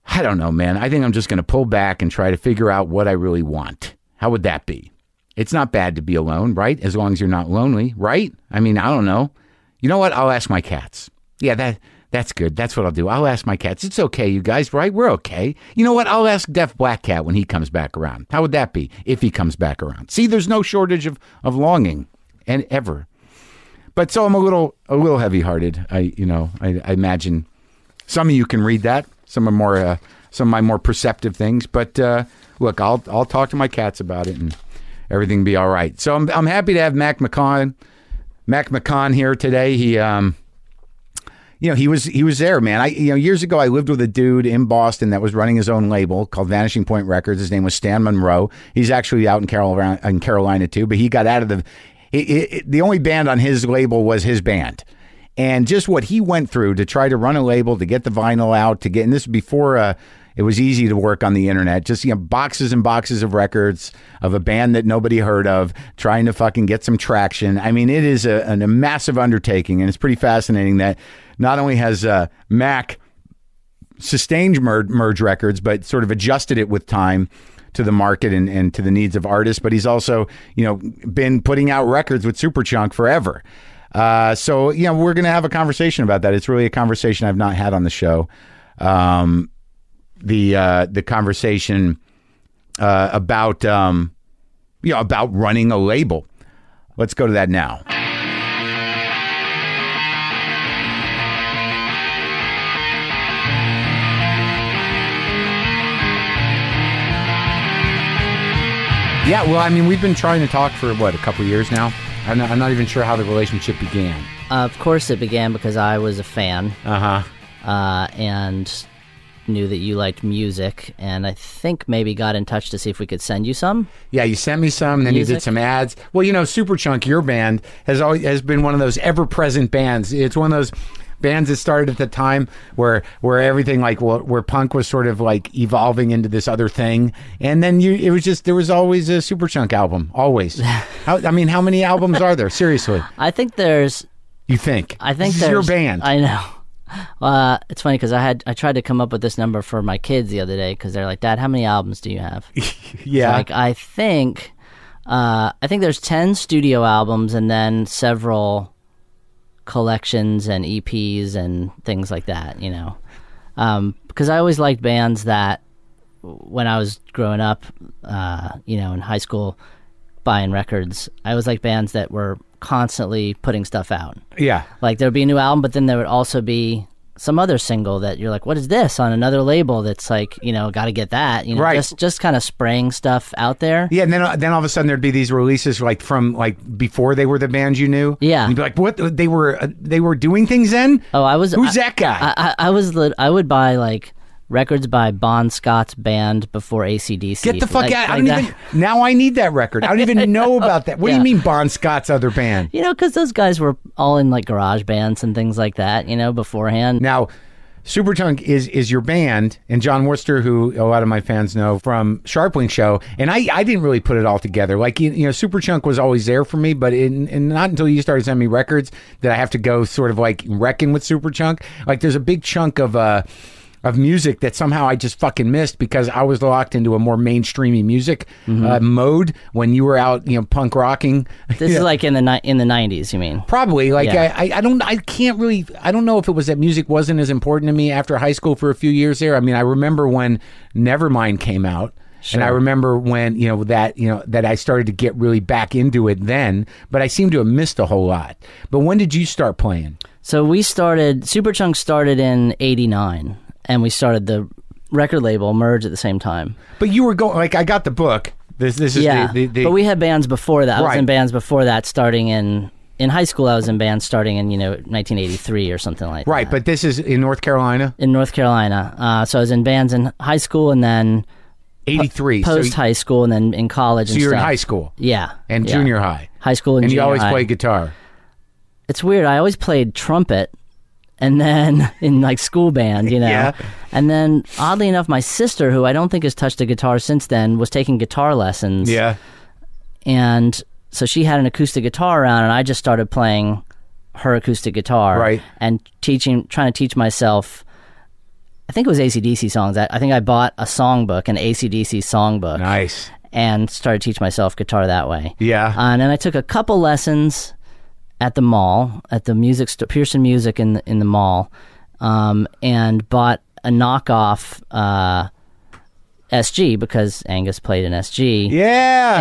I don't know, man. I think I'm just going to pull back and try to figure out what I really want. How would that be? It's not bad to be alone, right? As long as you're not lonely, right? I mean, I don't know. You know what? I'll ask my cats. Yeah, that that's good. That's what I'll do. I'll ask my cats. It's okay, you guys, right? We're okay. You know what? I'll ask Deaf Black Cat when he comes back around. How would that be if he comes back around? See, there's no shortage of, of longing and ever. But so I'm a little a little heavy hearted. I you know I, I imagine some of you can read that. Some are more uh, some of my more perceptive things. But uh, look, I'll I'll talk to my cats about it and everything be all right. So I'm I'm happy to have Mac McCaughan Mac McCaughan here today. He um you know he was he was there man i you know years ago i lived with a dude in boston that was running his own label called vanishing point records his name was stan monroe he's actually out in carolina in carolina too but he got out of the it, it, the only band on his label was his band and just what he went through to try to run a label to get the vinyl out to get and this is before uh it was easy to work on the internet. Just you know, boxes and boxes of records of a band that nobody heard of, trying to fucking get some traction. I mean, it is a, an- a massive undertaking, and it's pretty fascinating that not only has uh, Mac sustained mer- merge records, but sort of adjusted it with time to the market and, and to the needs of artists. But he's also, you know, been putting out records with Superchunk forever. Uh, so, you know, we're going to have a conversation about that. It's really a conversation I've not had on the show. Um, the uh, the conversation uh, about um, you know about running a label. Let's go to that now. Yeah, well, I mean, we've been trying to talk for what a couple years now. I'm not, I'm not even sure how the relationship began. Uh, of course, it began because I was a fan. Uh-huh. Uh And knew that you liked music, and I think maybe got in touch to see if we could send you some. Yeah, you sent me some, then you did some ads. Well, you know, Superchunk, your band has always has been one of those ever present bands. It's one of those bands that started at the time where where everything like where, where punk was sort of like evolving into this other thing, and then you it was just there was always a Superchunk album, always. how, I mean, how many albums are there? Seriously, I think there's you think? I think this is your band. I know. Uh, it's funny because I had I tried to come up with this number for my kids the other day because they're like, Dad, how many albums do you have? yeah, Like I think, uh, I think there's ten studio albums and then several collections and EPs and things like that. You know, um, because I always liked bands that when I was growing up, uh, you know, in high school, buying records, I always liked bands that were constantly putting stuff out. yeah. Like there would be a new album, but then there would also be some other single that you're like, what is this on another label? That's like, you know, got to get that. You know, Right. just just kind of spraying stuff out there. Yeah, and then then all of a sudden there'd be these releases like from like before they were the band you knew. Yeah. and you'd be like, what? They were uh, they were doing things then. Oh, I was. Who's I, that guy? I, I, I was. I would buy like records by Bon Scott's band before ACDC. Get the fuck like, out! I don't even. Now I need that record. I don't even know about that. What do you mean, Bon Scott's other band? You know, because those guys were all in like garage bands and things like that. You know, beforehand. Now, Superchunk is is your band, and Jon Wurster, who a lot of my fans know from Scharpling Show, and I, I didn't really put it all together. Like you, you know, Superchunk was always there for me, but in, and not until you started sending me records that I have to go sort of like wrecking with Superchunk. Like there's a big chunk of uh of music that somehow I just fucking missed because I was locked into a more mainstreamy music uh, mode when you were out, you know, punk rocking. This is like in the ni- in the nineties. You mean? Probably like Yeah. I, I don't I can't really I don't know if it was that music wasn't as important to me after high school for a few years there. I mean I remember when Nevermind came out. And I remember when you know that you know that I started to get really back into it then, but I seem to have missed a whole lot. But when did you start playing? So we started. Superchunk started in '89, and we started the record label merge at the same time. But you were going like I got the book. This this is yeah, the, the, the but we had bands before that. I was Right. in bands before that, starting in in high school. I was in bands starting in you know 1983 or something like right. that. Right. But this is in North Carolina, in North Carolina. Uh, so I was in bands in high school and then eighty three. So, post high school and then in college. so you're in high school Yeah, and yeah. junior high, high school and, and you always high. play guitar. It's weird. I always played trumpet, and then in like school band, you know. Yeah. And then oddly enough, my sister, who I don't think has touched a guitar since then, was taking guitar lessons. Yeah. And so she had an acoustic guitar around, and I just started playing her acoustic guitar. Right. And teaching, trying to teach myself. I think it was ACDC songs. I, I think I bought a songbook, an ACDC songbook, Nice. and started to teach myself guitar that way. Yeah. Uh, and then I took a couple lessons at the mall, at the music store, Pearson Music in the, in the mall, um, and bought a knockoff uh, SG because Angus played an SG.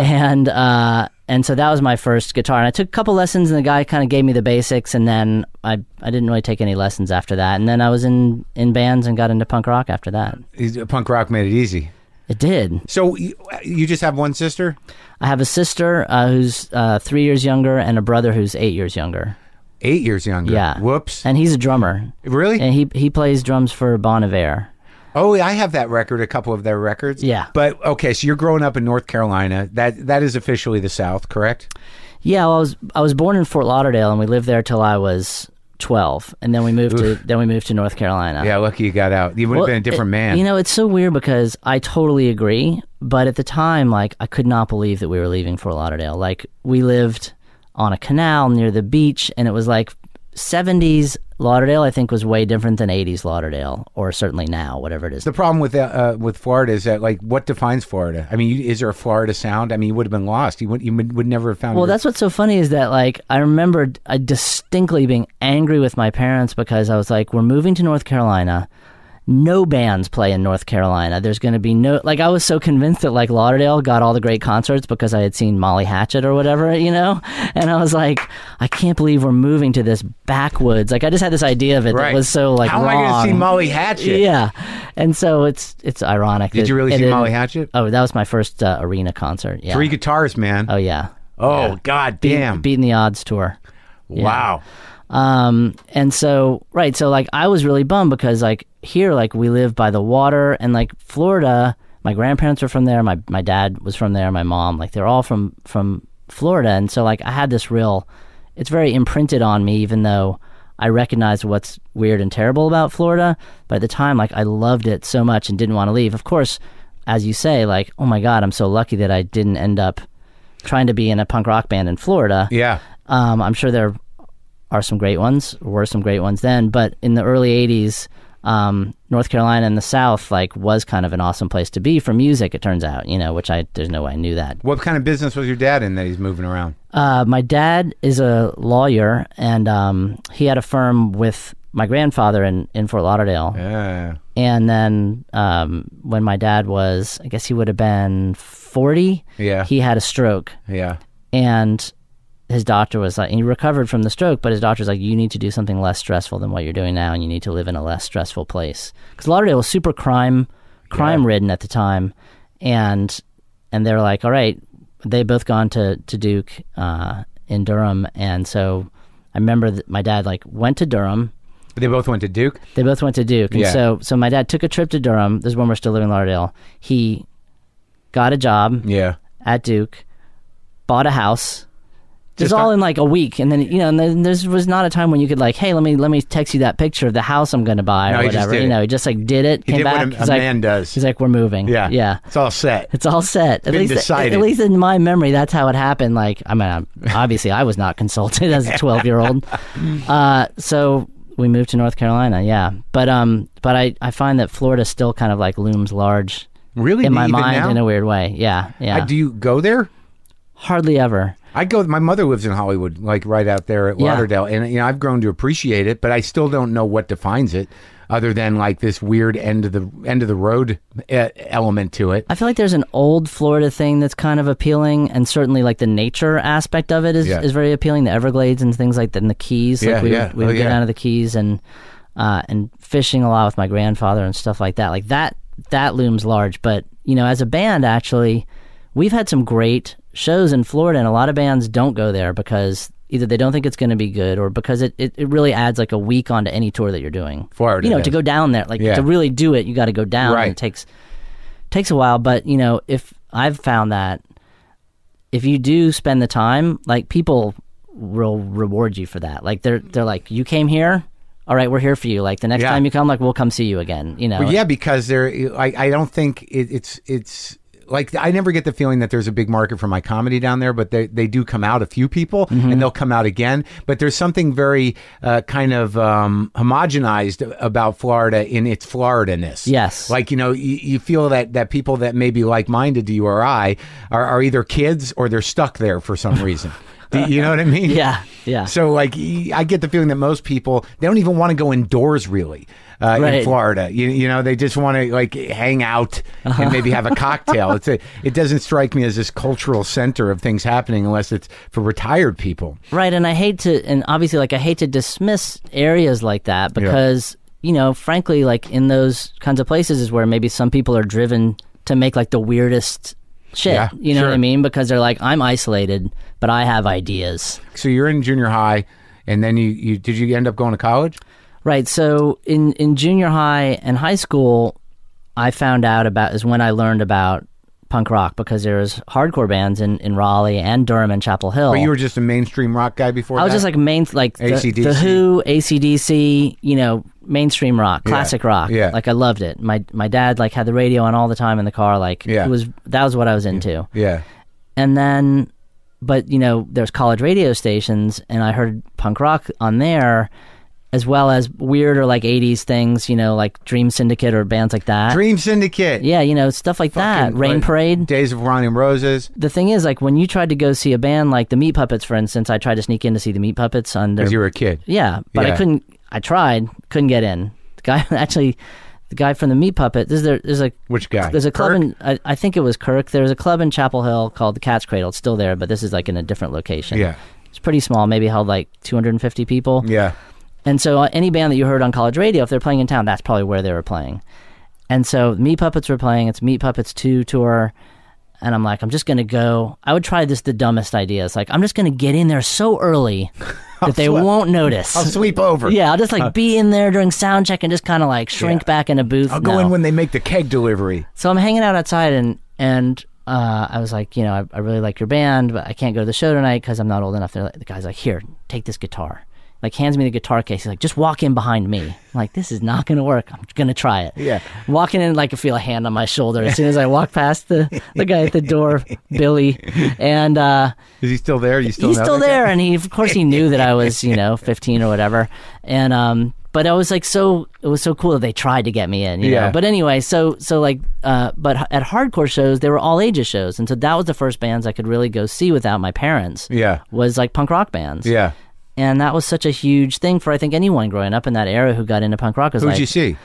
yeah. And uh, and so that was my first guitar. And I took a couple lessons, and the guy kind of gave me the basics, and then I I didn't really take any lessons after that. And then I was in in bands and got into punk rock after that. Punk rock made it easy. It did. So you, you just have one sister? I have a sister uh, who's uh, three years younger and a brother who's eight years younger. Eight years younger. Yeah. Whoops. And he's a drummer. really? And he he plays drums for Bon Iver. oh, I have that record. A couple of their records. Yeah. But okay, so you're growing up in North Carolina. That that is officially the South, correct? Yeah, well, I was I was born in Fort Lauderdale, and we lived there till I was twelve, and then we moved to then we moved to North Carolina. Yeah. Lucky you got out. You would have Well, been a different it- man. You know, it's so weird because I totally agree, but at the time, like, I could not believe that we were leaving Fort Lauderdale. Like, we lived on a canal near the beach, and it was like 70s Lauderdale. I think was way different than 80s Lauderdale, or certainly now, whatever it is. the problem with uh, uh, with Florida is that like what defines Florida? I mean, you, is there a Florida sound? I mean, you would have been lost. You would you would, would never have found. Well, your- that's what's so funny is that like I remember I distinctly being angry with my parents because I was like, "We're moving to North Carolina. No bands play in North Carolina. There's going to be no like I was so convinced that like Lauderdale got all the great concerts because I had seen Molly Hatchet or whatever, you know. And I was like, I can't believe we're moving to this backwoods. Like I just had this idea of it Right. that was so like How am I going to see. Molly Hatchet? Yeah, and so it's it's ironic. Did that you really see Molly Hatchet? Oh, that was my first uh, arena concert. Yeah. Three guitars, man. Oh yeah. oh, yeah. god damn. beating the odds tour. Wow. Um, and so, right, so like I was really bummed because like here, like we live by the water and like Florida, my grandparents were from there, my, my dad was from there, my mom, like they're all from, from Florida. And so like I had this real, it's very imprinted on me, even though I recognized what's weird and terrible about Florida. But at the time, like I loved it so much and didn't want to leave. Of course, as you say, like, oh my God, I'm so lucky that I didn't end up trying to be in a punk rock band in Florida. Yeah. Um, I'm sure there are some great ones, were some great ones then, but in the early '80s, um, North Carolina and the South like was kind of an awesome place to be for music. It turns out, you know, which I there's no way I knew that. What kind of business was your dad in that he's moving around? Uh, my dad is a lawyer, and um, he had a firm with my grandfather in in Fort Lauderdale. Yeah. And then um, when my dad was, I guess he would have been 40. Yeah. He had a stroke, Yeah. and his doctor was like, he recovered from the stroke, but his doctor was like, you need to do something less stressful than what you're doing now, and you need to live in a less stressful place. Because Lauderdale was super crime, crime ridden at the time, and and they're like, all right, they both gone to to Duke uh, in Durham, and so I remember that my dad like went to Durham. They both went to Duke. They both went to Duke, and Yeah. so so my dad took a trip to Durham. This is when we're still living in Lauderdale. He got a job Yeah. at Duke, bought a house. Just Just all in like a week, and then you know, and then there was not a time when you could like, hey, let me let me text you that picture of the house I'm going to buy No, or whatever. You know, he just like did it, He came did back. what a, a like, man does. he's like, we're moving. yeah. yeah. It's all set. It's all set. At Been least, decided. at least in my memory, that's how it happened. Like, I mean, obviously, I was not consulted as a 12 year old. Uh, so we moved to North Carolina. Yeah, but um, but I I find that Florida still kind of like looms large Really? in my mind now? in a weird way. Yeah, yeah. Uh, do you go there? Hardly ever. I go. My mother lives in Hollywood, like right out there at Yeah. Lauderdale, and you know I've grown to appreciate it, but I still don't know what defines it, other than like this weird end of the end of the road uh, element to it. I feel like there's an old Florida thing that's kind of appealing, and certainly like the nature aspect of it is, Yeah. is very appealing. The Everglades and things like that, and the Keys. Yeah, like we yeah. would, we Oh, would get yeah. down to the Keys and uh, and fishing a lot with my grandfather and stuff like that. Like that that looms large. But you know, as a band, actually, we've had some great shows in Florida, and a lot of bands don't go there because either they don't think it's going to be good or because it, it, it really adds like a week onto any tour that you're doing. Florida you know, to go down there, like Yeah. to really do it, you got to go down. Right. And it takes takes a while, but you know, if I've found that if you do spend the time, like people will reward you for that. Like they're they're like, you came here, all right, we're here for you. Like the next Yeah. time you come, like we'll come see you again. You know, Well, yeah, because there, I, I don't think it, it's it's like I never get the feeling that there's a big market for my comedy down there, but they they do come out a few people Mm-hmm. and they'll come out again. But there's something very uh, kind of um, homogenized about Florida in its Florida-ness. Yes. like you know, you, you feel that that people that may be like-minded to you or I are, are either kids or they're stuck there for some reason. You know what I mean? yeah, yeah. So, like, I get the feeling that most people they don't even want to go indoors really uh, in Florida. You, you know, they just want to like hang out Uh-huh. and maybe have a cocktail. it's a, it doesn't strike me as this cultural center of things happening unless it's for retired people. Right, and I hate to, and obviously, like I hate to dismiss areas like that because you know, frankly, like in those kinds of places is where maybe some people are driven to make like the weirdest shit. Yeah, you know what I mean? Because they're like, I'm isolated, but I have ideas. So you're in junior high, and then you, you did you end up going to college? Right. So in in junior high and high school, I found out about is when I learned about punk rock because there was hardcore bands in, in Raleigh and Durham and Chapel Hill. But you were just a mainstream rock guy before. I was that? just like main like the, AC/DC. the Who, ACDC, you know, mainstream rock, classic rock. yeah. Like I loved it. My my dad like had the radio on all the time in the car. Like Yeah. it was that was what I was into. yeah. And then, but you know, there's college radio stations, and I heard punk rock on there, as well as weirder like '80s things. You know, like Dream Syndicate or bands like that. Dream Syndicate. yeah, you know, stuff like that. Rain like, Parade. Days of Wine and Roses. The thing is, like when you tried to go see a band like the Meat Puppets, for instance, I tried to sneak in to see the Meat Puppets on their Because you were a kid. yeah, but Yeah. I couldn't. I tried, couldn't get in. The guy actually, the guy from the Meat Puppet. There's there, there's a Which guy? There's a club Kirk? in I, I think it was Kirk. There was a club in Chapel Hill called the Cat's Cradle. It's still there, but this is like in a different location. Yeah. It's pretty small, maybe held like 250 people. Yeah. And so uh, any band that you heard on college radio, if they're playing in town, that's probably where they were playing. And so Meat Puppets were playing. It's Meat Puppets 2 tour. And I'm like, I'm just going to go. I would try this the dumbest idea. It's like, I'm just going to get in there so early that they sweat. won't notice. I'll sweep over. Yeah, I'll just like be in there during sound check and just kind of like shrink Yeah. back in a booth. I'll go No. in when they make the keg delivery. So I'm hanging out outside and and uh, I was like, you know, I, I really like your band, but I can't go to the show tonight because I'm not old enough. They're like, the guy's like, here, take this guitar. Like hands me the guitar case. He's like, just walk in behind me. I'm like, this is not gonna work. I'm gonna try it. Yeah. Walking in, like, I feel a hand on my shoulder as soon as I walk past the the guy at the door, Billy, and uh, Is he still there? You still he's still that guy? there and he of course he knew that i was you know 15 or whatever and um but i was like so it was so cool that they tried to get me in you Yeah. know but anyway so so like uh but at hardcore shows they were all ages shows and so that was the first bands i could really go see without my parents Yeah. was like punk rock bands Yeah. And that was such a huge thing for i think anyone growing up in that era who got into punk rock Who'd like you see?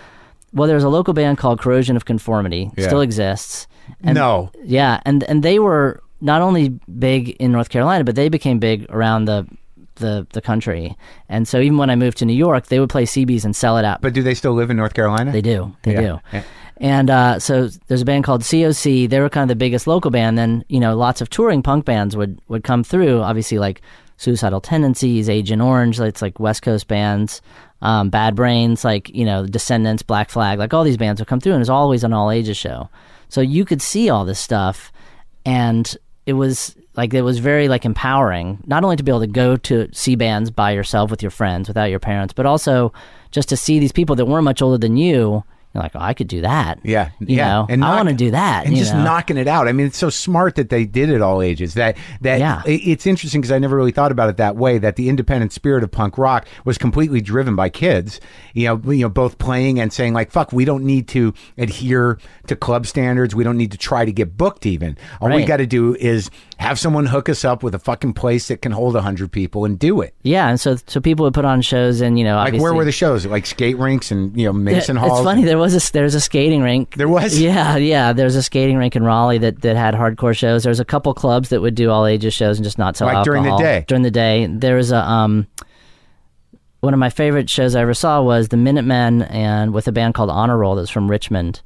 well there was a local band called corrosion of conformity Yeah. still exists and no. yeah, and and they were not only big in North Carolina, but they became big around the the the country. And so even when I moved to New York, they would play CBs and sell it out. But do they still live in North Carolina? they do, they Yeah. do. Yeah. And uh, so there's a band called COC. They were kind of the biggest local band. Then you know lots of touring punk bands would would come through. Obviously like Suicidal Tendencies, Agent Orange. It's like West Coast bands. Um, Bad Brains, like you know Descendents, Black Flag, like all these bands would come through, and it was always an all ages show. So you could see all this stuff, and it was like it was very like empowering not only to be able to go to see bands by yourself with your friends without your parents but also just to see these people that weren't much older than you you're like oh i could do that Yeah, you yeah, know and i want to do that and just know? knocking it out. I mean, it's so smart that they did it all ages. That that Yeah. it's interesting because I never really thought about it that way. That the independent spirit of punk rock was completely driven by kids. You know, you know, both playing and saying like, "Fuck, we don't need to adhere to club standards. We don't need to try to get booked. Even all we got to do is have someone hook us up with a fucking place that can hold a hundred people and do it." yeah and so so people would put on shows and you know Like, where were the shows? Like skate rinks and you know Mason halls. It's funny. There was a there's a skating rink. There was? Yeah, yeah. There's a skating rink in Raleigh that, that had hardcore shows. There's a couple clubs that would do all ages shows and just not sell Like during the day? During the day, there was a um. One of my favorite shows I ever saw was the Minutemen and with a band called Honor Roll that's from Richmond,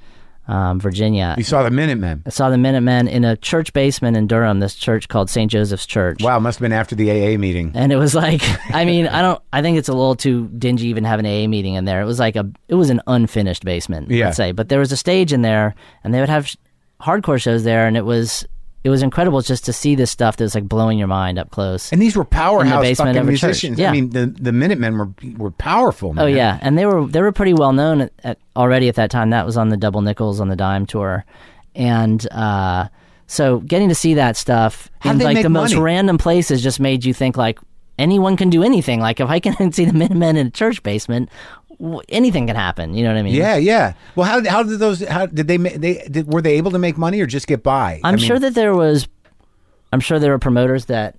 um, Virginia. You saw the Minutemen. I saw the Minutemen in a church basement in Durham. This church called St. Joseph's Church. Wow, must have been after the AA meeting. And it was like, I mean, I don't, I think it's a little too dingy even have an AA meeting in there. It was like a, it was an unfinished basement, Yeah. let's say. But there was a stage in there and they would have sh- hardcore shows there and it was, it was incredible just to see this stuff that was like blowing your mind up close. And these were powerhouse basement fucking of a church. musicians. I mean, the the Minutemen were were powerful. Man. Oh yeah, and they were they were pretty well known at, at, already at that time. That was on the Double Nickels on the Dime tour, and uh, so getting to see that stuff How'd in like the most random places just made you think like anyone can do anything. Like if I can see the Minutemen in a church basement, anything can happen. You know what I mean? Yeah, yeah. Well, how how did those? How did they? They did, were they able to make money or just get by? I'm I mean, sure that there was, I'm sure there were promoters that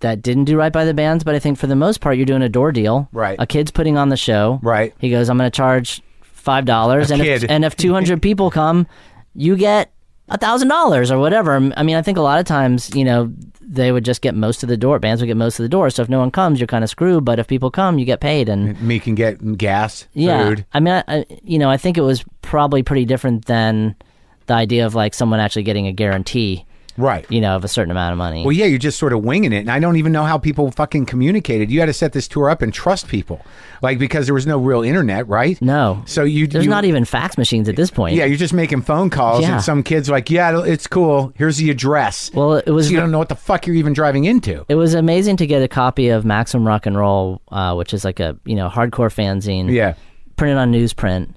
that didn't do right by the bands, but I think for the most part, you're doing a door deal. Right. A kid's putting on the show. Right. He goes, I'm going to charge five dollars, and if, and if 200 people come, you get a thousand dollars or whatever. I mean, I think a lot of times, you know, they would just get most of the door. Bands would get most of the door. So if no one comes, you're kind of screwed. But if people come, you get paid. And me can get gas, yeah, food. I mean, I, I, you know, I think it was probably pretty different than the idea of like someone actually getting a guarantee, Right. you know, of a certain amount of money. Well, yeah, you're just sort of winging it, and I don't even know how people fucking communicated. You had to set this tour up and trust people, like because there was no real internet, right? no, So you there's you, not even fax machines at this point. Yeah, you're just making phone calls, Yeah. and some kids like, yeah, it's cool. Here's the address. Well, it was So you don't know what the fuck you're even driving into. It was amazing to get a copy of Maximum Rock and Roll, uh, which is like a you know hardcore fanzine. Yeah. Printed on newsprint,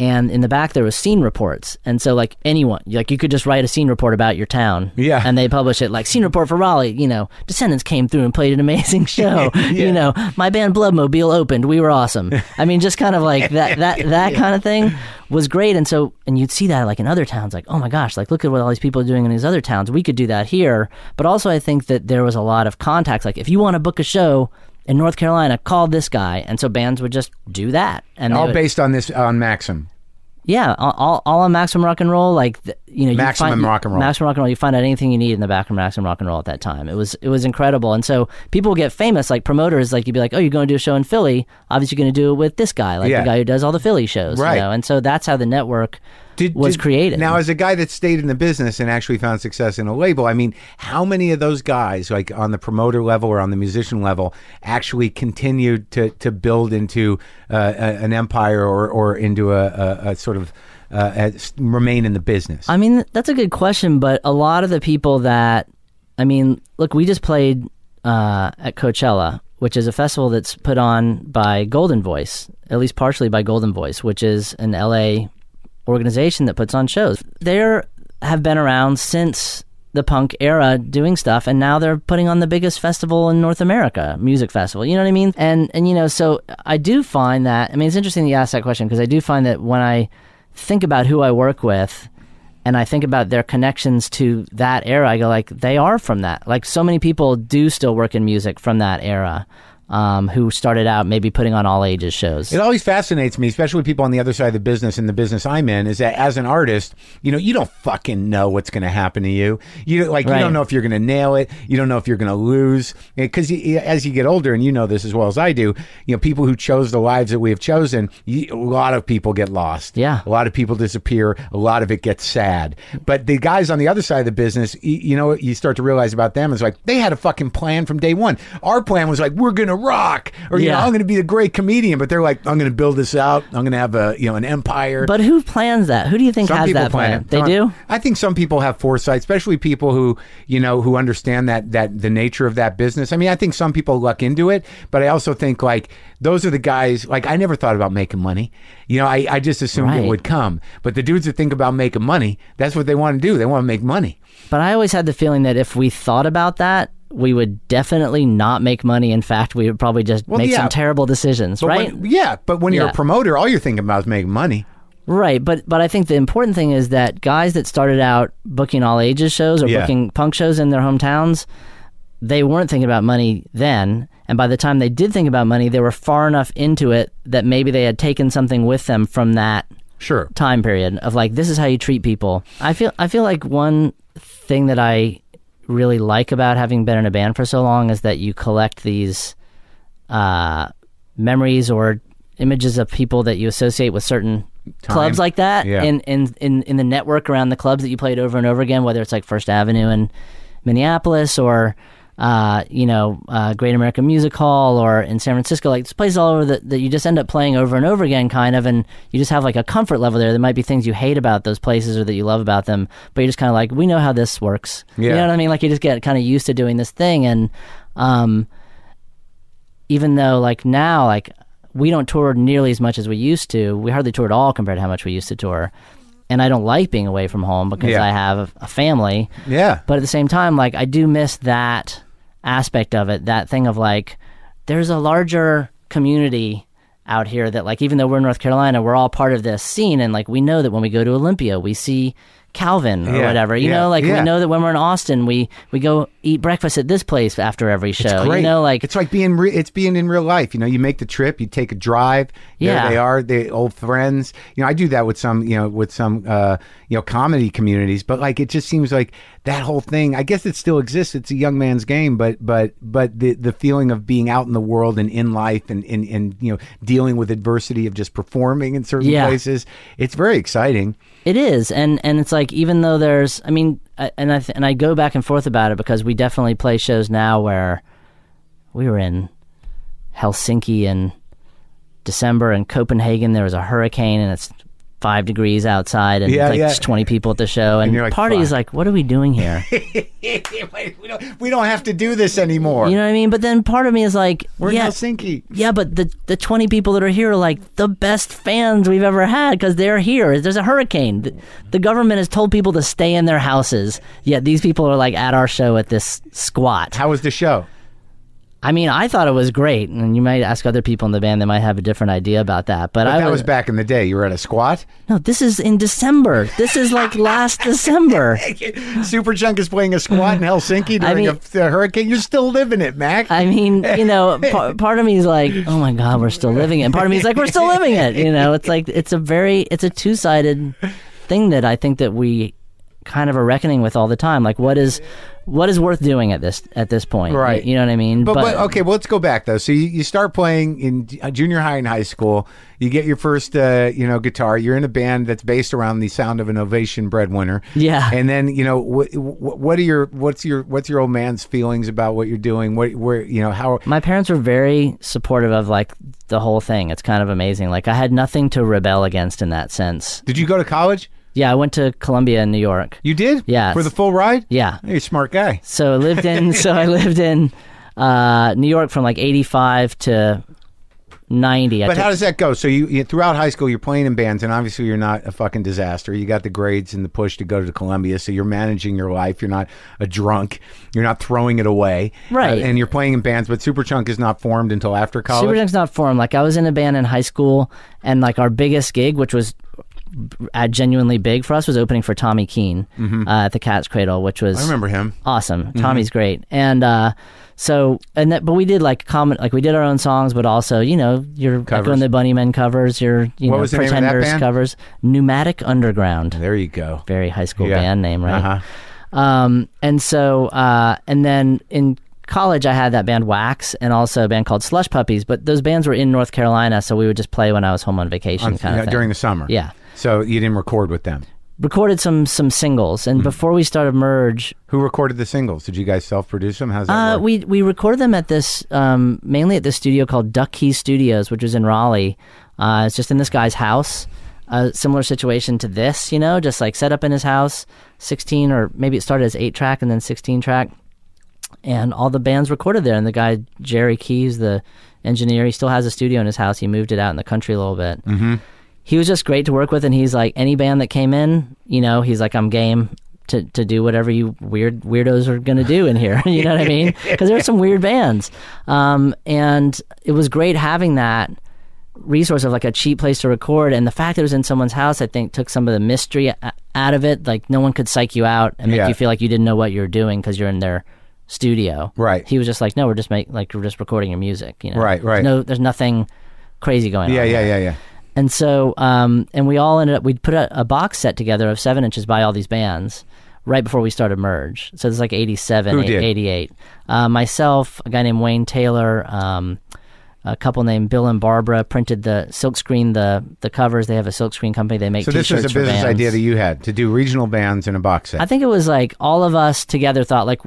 and in the back there was scene reports, and so like anyone, like you could just write a scene report about your town. Yeah. And they publish it like scene report for Raleigh. You know, Descendents came through and played an amazing show. You know, my band Bloodmobile opened. We were awesome. I mean, just kind of like that that that kind of thing was great. And so, and you'd see that like in other towns, like, oh my gosh, like look at what all these people are doing in these other towns. We could do that here. But also, I think that there was a lot of contacts. Like, if you want to book a show in North Carolina, called this guy. And so bands would just do that. And All would- based on this on Maxim. Yeah, all, all, on Maximum Rock and Roll, like you know, you Maximum find, Rock and Roll. Maximum Rock and Roll. You find out anything you need in the back of Maximum Rock and Roll at that time. It was it was incredible, and so people get famous, like promoters. Like you'd be like, oh, you're going to do a show in Philly. Obviously, you're going to do it with this guy, like Yeah. the guy who does all the Philly shows, Right. You know? And so that's how the network Did- was did- created. Now, as a guy that stayed in the business and actually found success in a label, I mean, how many of those guys, like on the promoter level or on the musician level, actually continued to to build into uh, a, an empire or or into a, a, a sort of uh, remain in the business? I mean, that's a good question, but a lot of the people that, I mean, look, we just played uh, at Coachella, which is a festival that's put on by Golden Voice, at least partially by Golden Voice, which is an LA organization that puts on shows. They have been around since the punk era doing stuff and now they're putting on the biggest festival in North America, music festival. You know what I mean? And and you know, so I do find that I mean it's interesting you ask that question because I do find that when I think about who I work with and I think about their connections to that era, I go like they are from that. Like so many people do still work in music from that era. Um, who started out maybe putting on all ages shows. It always fascinates me, especially people on the other side of the business and the business I'm in, is that as an artist, you know, you don't fucking know what's going to happen to you. You like, Right. you don't know if you're going to nail it. You don't know if you're going to lose. Because as you get older, and you know this as well as I do, you know, people who chose the lives that we have chosen, you, a lot of people get lost. Yeah. a lot of people disappear. A lot of it gets sad. But the guys on the other side of the business, you, you know, what you start to realize about them is like they had a fucking plan from day one. Our plan was like, we're going to rock, or you know, I'm going to be a great comedian. But they're like, I'm going to build this out. I'm going to have a you know an empire. But who plans that? Who do you think some has that plan? it. They do? I think some people have foresight, especially people who you know who understand that that the nature of that business. I mean, I think some people luck into it, but I also think like those are the guys. Like I never thought about making money. You know, I, I just assumed Right. it would come. But the dudes that think about making money, that's what they want to do. They want to make money. But I always had the feeling that if we thought about that, we would definitely not make money. In fact, we would probably just Well, make yeah. some terrible decisions, But right? when- yeah, but when you're Yeah. a promoter, all you're thinking about is making money. Right, but but I think the important thing is that guys that started out booking all ages shows or Yeah. booking punk shows in their hometowns, they weren't thinking about money then, and by the time they did think about money, they were far enough into it that maybe they had taken something with them from that Sure. time period of like this is how you treat people. I feel I feel like one thing that I really like about having been in a band for so long is that you collect these uh, memories or images of people that you associate with certain clubs like that Yeah. in, in in in the network around the clubs that you played over and over again whether it's like First Avenue in Minneapolis or uh, you know, uh, Great American Music Hall or in San Francisco, like just places all over that, that you just end up playing over and over again, kind of, and you just have like a comfort level there. There might be things you hate about those places or that you love about them, but you're just kind of like, we know how this works. Yeah. You know what I mean? Like you just get kind of used to doing this thing, and um, even though like now, like we don't tour nearly as much as we used to. We hardly tour at all compared to how much we used to tour. And I don't like being away from home because Yeah. I have a, a family. Yeah. But at the same time, like I do miss that aspect of it, that thing of like there's a larger community out here that like even though we're in North Carolina, we're all part of this scene and like we know that when we go to Olympia, we see Calvin or Yeah, whatever. You yeah, know, like yeah. we know that when we're in Austin, we we go eat breakfast at this place after every show. It's great. You know, like it's like being re- it's being in real life. You know, you make the trip, you take a drive. There Yeah. they are, the old friends. You know, I do that with some, you know, with some, uh, you know, comedy communities. But like, it just seems like that whole thing. I guess it still exists. It's a young man's game, but but but the the feeling of being out in the world and in life and and, and you know dealing with adversity of just performing in certain Yeah. places. It's very exciting. It is, and and it's like even though there's, I mean, I, and I th- and I go back and forth about it because we definitely play shows now where we were in Helsinki in December and Copenhagen. There was a hurricane and it's five degrees outside and Yeah, like yeah. there's twenty people at the show and, you're like, party is "Fuck." like, what are we doing here? we don't we don't have to do this anymore. you know what I mean? But then part of me is like, We're yeah, in Helsinki. Yeah, but the the twenty people that are here are like the best fans we've ever had because they're here. There's a hurricane. The, the government has told people to stay in their houses. Yet these people are like at our show at this squat. How was the show? I mean, I thought it was great, and you might ask other people in the band; they might have a different idea about that. But, But I that was back in the day. You were at a squat. no. This is in December. This is like last December. Superchunk is playing a squat in Helsinki during mean- a, a hurricane. You're still living it, Mac. I mean, you know, par- part of me is like, oh my god, we're still living it. And part of me is like, we're still living it. You know, it's like it's a very it's a two sided thing that I think that we kind of are reckoning with all the time. Like, what is what is worth doing at this at this point? Right. You know what I mean? But, but okay, well, let's go back though. So you, you start playing in uh, junior high and high school. You get your first, uh, you know, guitar. You're in a band that's based around the sound of an Ovation breadwinner. Yeah. And then you know, what, what are your what's your what's your old man's feelings about what you're doing? What where you know how my parents were very supportive of like the whole thing. It's kind of amazing. Like I had nothing to rebel against in that sense. did you go to college? Yeah, I went to Columbia in New York. You did? Yeah. For the full ride? Yeah. Hey, smart guy. So I lived in so I lived in uh, New York from like 85 to 90. I But took- how does that go? So you, you throughout high school, you're playing in bands, and obviously you're not a fucking disaster. You got the grades and the push to go to Columbia, so you're managing your life. You're not a drunk. You're not throwing it away. Right. Uh, and you're playing in bands, but Superchunk is not formed until after college. Superchunk's not formed. Like I was in a band in high school, and like our biggest gig, which was uh, genuinely big for us, was opening for Tommy Keene uh, at the Cat's Cradle, which was Mm-hmm. I remember him. awesome. Tommy's great, and uh, so and that, but we did like comment, like we did our own songs, but also you know you're like doing the Bunnymen covers, your you What know was the name of that Pretenders covers, Pneumatic Underground, There you go. very high school Yeah. band name, right? Uh-huh. Um, and so, uh, and then in college, I had that band Wax and also a band called Slush Puppies. But those bands were in North Carolina, so we would just play when I was home on vacation, On- kind yeah, of thing. during the summer. Yeah. So you didn't record with them. Recorded some some singles, Mm-hmm. and before we started Merge, Who recorded the singles? Did you guys self-produce them? How's that uh, work? we we recorded them at this um, mainly at this studio called Duck Kee Studios, which was in Raleigh. Uh, it's just in this guy's house. A similar situation to this, you know, just like set up in his house, sixteen or maybe it started as eight track and then sixteen track, and all the bands recorded there. And the guy Jerry Kee, the engineer, he still has a studio in his house. He moved it out in the country a little bit. Mm-hmm. He was just great to work with, and he's like any band that came in, you know, he's like I'm game to, to do whatever you weird weirdos are gonna do in here. you know what I mean? Because there are some weird bands, um, and it was great having that resource of like a cheap place to record and the fact that it was in someone's house i think took some of the mystery a- out of it like no one could psych you out and make Yeah. you feel like you didn't know what you were doing because you're in their studio Right. he was just like no we're just make like we're just recording your music you know Right, right. no there's nothing crazy going on. yeah, yeah, yeah, yeah. And so, um, and we all ended up, we put a, a box set together of seven inches by all these bands right before we started Merge. So it's like 87, Who eight- did? 88. Uh, myself, a guy named Wayne Taylor, um, a couple named Bill and Barbara printed the silkscreen, the the covers. They have a silkscreen company. They make So this was a business idea that you had to do regional bands in a box set. I think it was like all of us together thought like,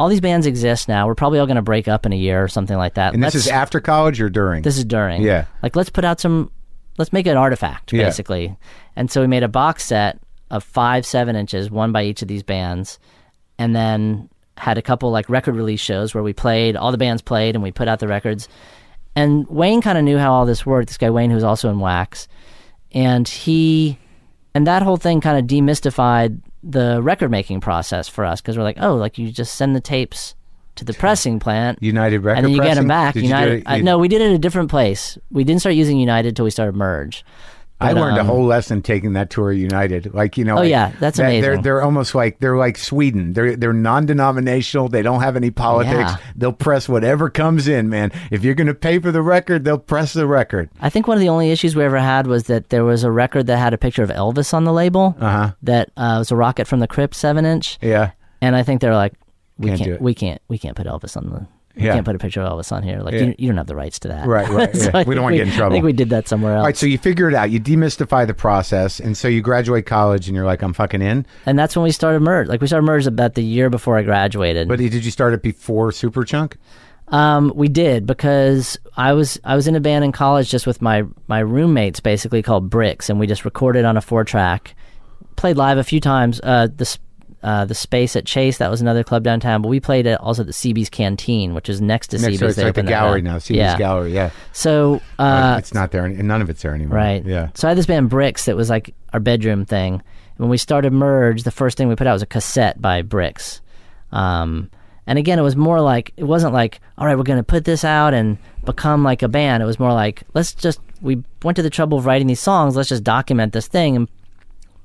all these bands exist now. We're probably all going to break up in a year or something like that. and this Let's- is after college or during? this is during. Yeah. Like let's put out some let's make an artifact, Yeah. basically. And so we made a box set of five, seven inches, one by each of these bands, and then had a couple like record release shows where we played, all the bands played and we put out the records. And Wayne kind of knew how all this worked, this guy Wayne who's also in Wax. And he and that whole thing kind of demystified the record making process for us because we're like, oh, like you just send the tapes to the pressing plant United Record and then you get them back. Did United. it- I, no, we did it at a different place. We didn't start using United till we started Merge. I But, learned a um, whole lesson taking that tour of United. Like you know, Oh, like, yeah, that's that- They're they're almost like they're like Sweden. They're they're non-denominational. They don't have any politics. Yeah. They'll press whatever comes in, man. If you're going to pay for the record, they'll press the record. I think one of the only issues we ever had was that there was a record that had a picture of Elvis on the label. Uh-huh. That uh, was a Rocket from the Crypt seven inch, Yeah. and I think they're like, we Can't can't, we can't, we can't put Elvis on the. We Yeah. can't put a picture of Elvis on here. Like Yeah. you, you don't have the rights to that. Right, right, So yeah. We don't wanna get in trouble. I think we did that somewhere else. All right, so you figure it out. You demystify the process, and so you graduate college, and you're like, I'm fucking in. and that's when we started Merge. Like we started Merge about the year before I graduated. But did you start it before Superchunk? Um, we did because I was I was in a band in college just with my my roommates, basically called Bricks, and we just recorded on a four track, played live a few times. Uh, the uh, the space at Chase that was another club downtown, but we played it also at the CB's Canteen, which is next to Next, CB's. so it's They like the gallery now. CB's yeah. gallery. Yeah. So uh, it's not there, and none of it's there anymore. right, Yeah. So I had this band Bricks that was like our bedroom thing. When we started Merge, the first thing we put out was a cassette by Bricks. Um, And again, it was more like it wasn't like, all right, we're going to put this out and become like a band. It was more like, let's just we went to the trouble of writing these songs. Let's just document this thing and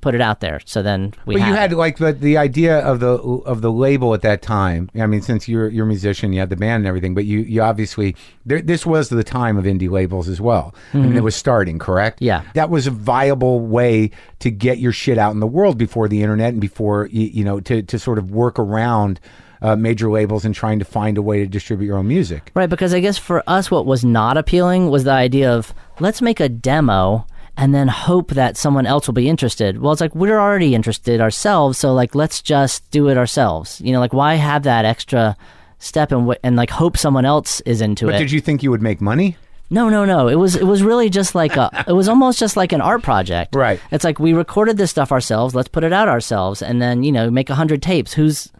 put it out there. So then we. But you had it. like the the idea of the of the label at that time. I mean, since you're you're a musician, you had the band and everything, but you you obviously there, this was the time of indie labels as well. I mean, it was starting, correct? Mm-hmm. Yeah. that was a viable way to get your shit out in the world before the internet and before you, you know to to sort of work around. Uh, major labels and trying to find a way to distribute your own music. Right, because I guess for us, what was not appealing was the idea of let's make a demo and then hope that someone else will be interested. Well, it's like we're already interested ourselves, so like let's just do it ourselves. You know, like why have that extra step and and like hope someone else is into But it? But did you think you would make money? No, no, no. It was it was really just like a it was almost just like an art project. Right. It's like we recorded this stuff ourselves. Let's put it out ourselves, and then you know make a hundred tapes. Who's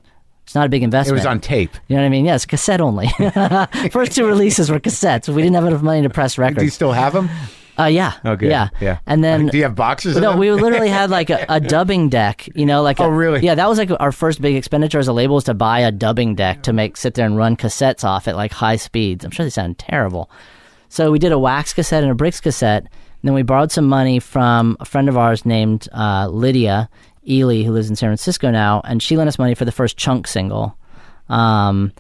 it's not a big investment. It was on tape. You know what I mean? Yes, cassette only. First two releases were cassettes. We didn't have enough money to press records. Do you still have them? Uh, yeah. Oh, good. Yeah. yeah. And then do you have boxes? no, we literally had like a, a dubbing deck. You know, like Oh, really? Yeah, that was like our first big expenditure as a label was to buy a dubbing deck to make sit there and run cassettes off at like high speeds. I'm sure they sound terrible. So we did a wax cassette and a bricks cassette. And then we borrowed some money from a friend of ours named uh, Lydia Ely, who lives in San Francisco now, and she lent us money for the first Chunk single. Um,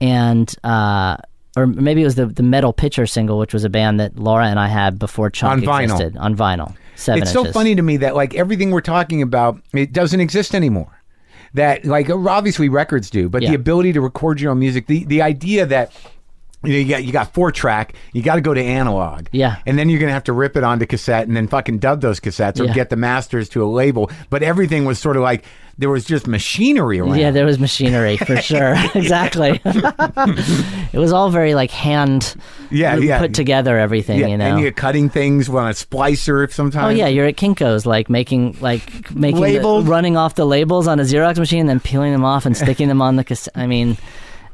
and uh, or maybe it was the the Metal Pitcher single, which was a band that Laura and I had before Chunk On vinyl. existed on vinyl. Seven it's so funny to me that like everything we're talking about it doesn't exist anymore that like obviously records do but the ability to record your own music the the idea that you know, you got you got four track. You got to go to analog. Yeah. and then you're gonna have to rip it onto cassette and then fucking dub those cassettes or Yeah. get the masters to a label. But everything was sort of like there was just machinery around. Yeah, there was machinery for sure. exactly. it was all very like hand Yeah, put yeah. together everything, Yeah, you know. and you're cutting things on a splicer sometimes. Oh yeah, you're at Kinko's, like making, like making, the, running off the labels on a Xerox machine, and then peeling them off and sticking them on the cassette. I mean,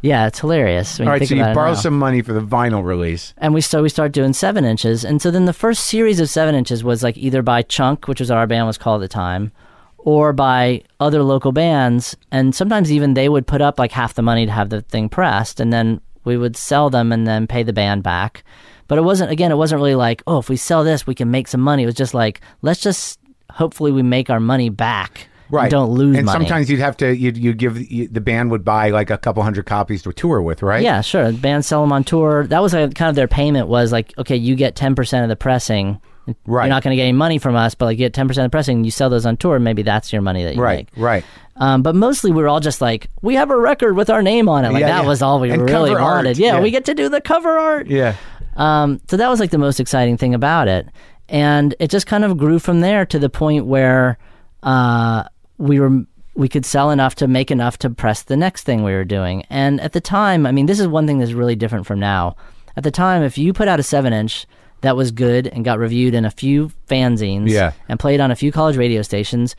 yeah, it's hilarious. When All think so you borrow some money for the vinyl release. and we so we start doing seven inches, and so then the first series of seven inches was like either by Chunk, which was our band was called at the time, or by other local bands, and sometimes even they would put up like half the money to have the thing pressed, and then we would sell them and then pay the band back. But it wasn't again, it wasn't really like oh, if we sell this, we can make some money. It was just like let's just hopefully we make our money back. Right. don't lose And money. sometimes you'd have to you'd, you'd give you, the band would buy like a couple hundred copies to tour with, right? Yeah, sure. Bands sell them on tour. That was like, kind of their payment was like, okay, you get ten percent of the pressing. Right. You're not going to get any money from us, but like you get ten percent of the pressing. You sell those on tour, maybe that's your money that you Right. make. Right. Um, but mostly we were all just like, we have a record with our name on it. Like Yeah, that yeah. was all we And really wanted. Yeah, Yeah. we get to do the cover art. Yeah. Um, so that was like the most exciting thing about it, and it just kind of grew from there to the point where uh, we were we could sell enough to make enough to press the next thing we were doing. And at the time, I mean, this is one thing that's really different from now. At the time, if you put out a seven inch that was good and got reviewed in a few fanzines Yeah. and played on a few college radio stations,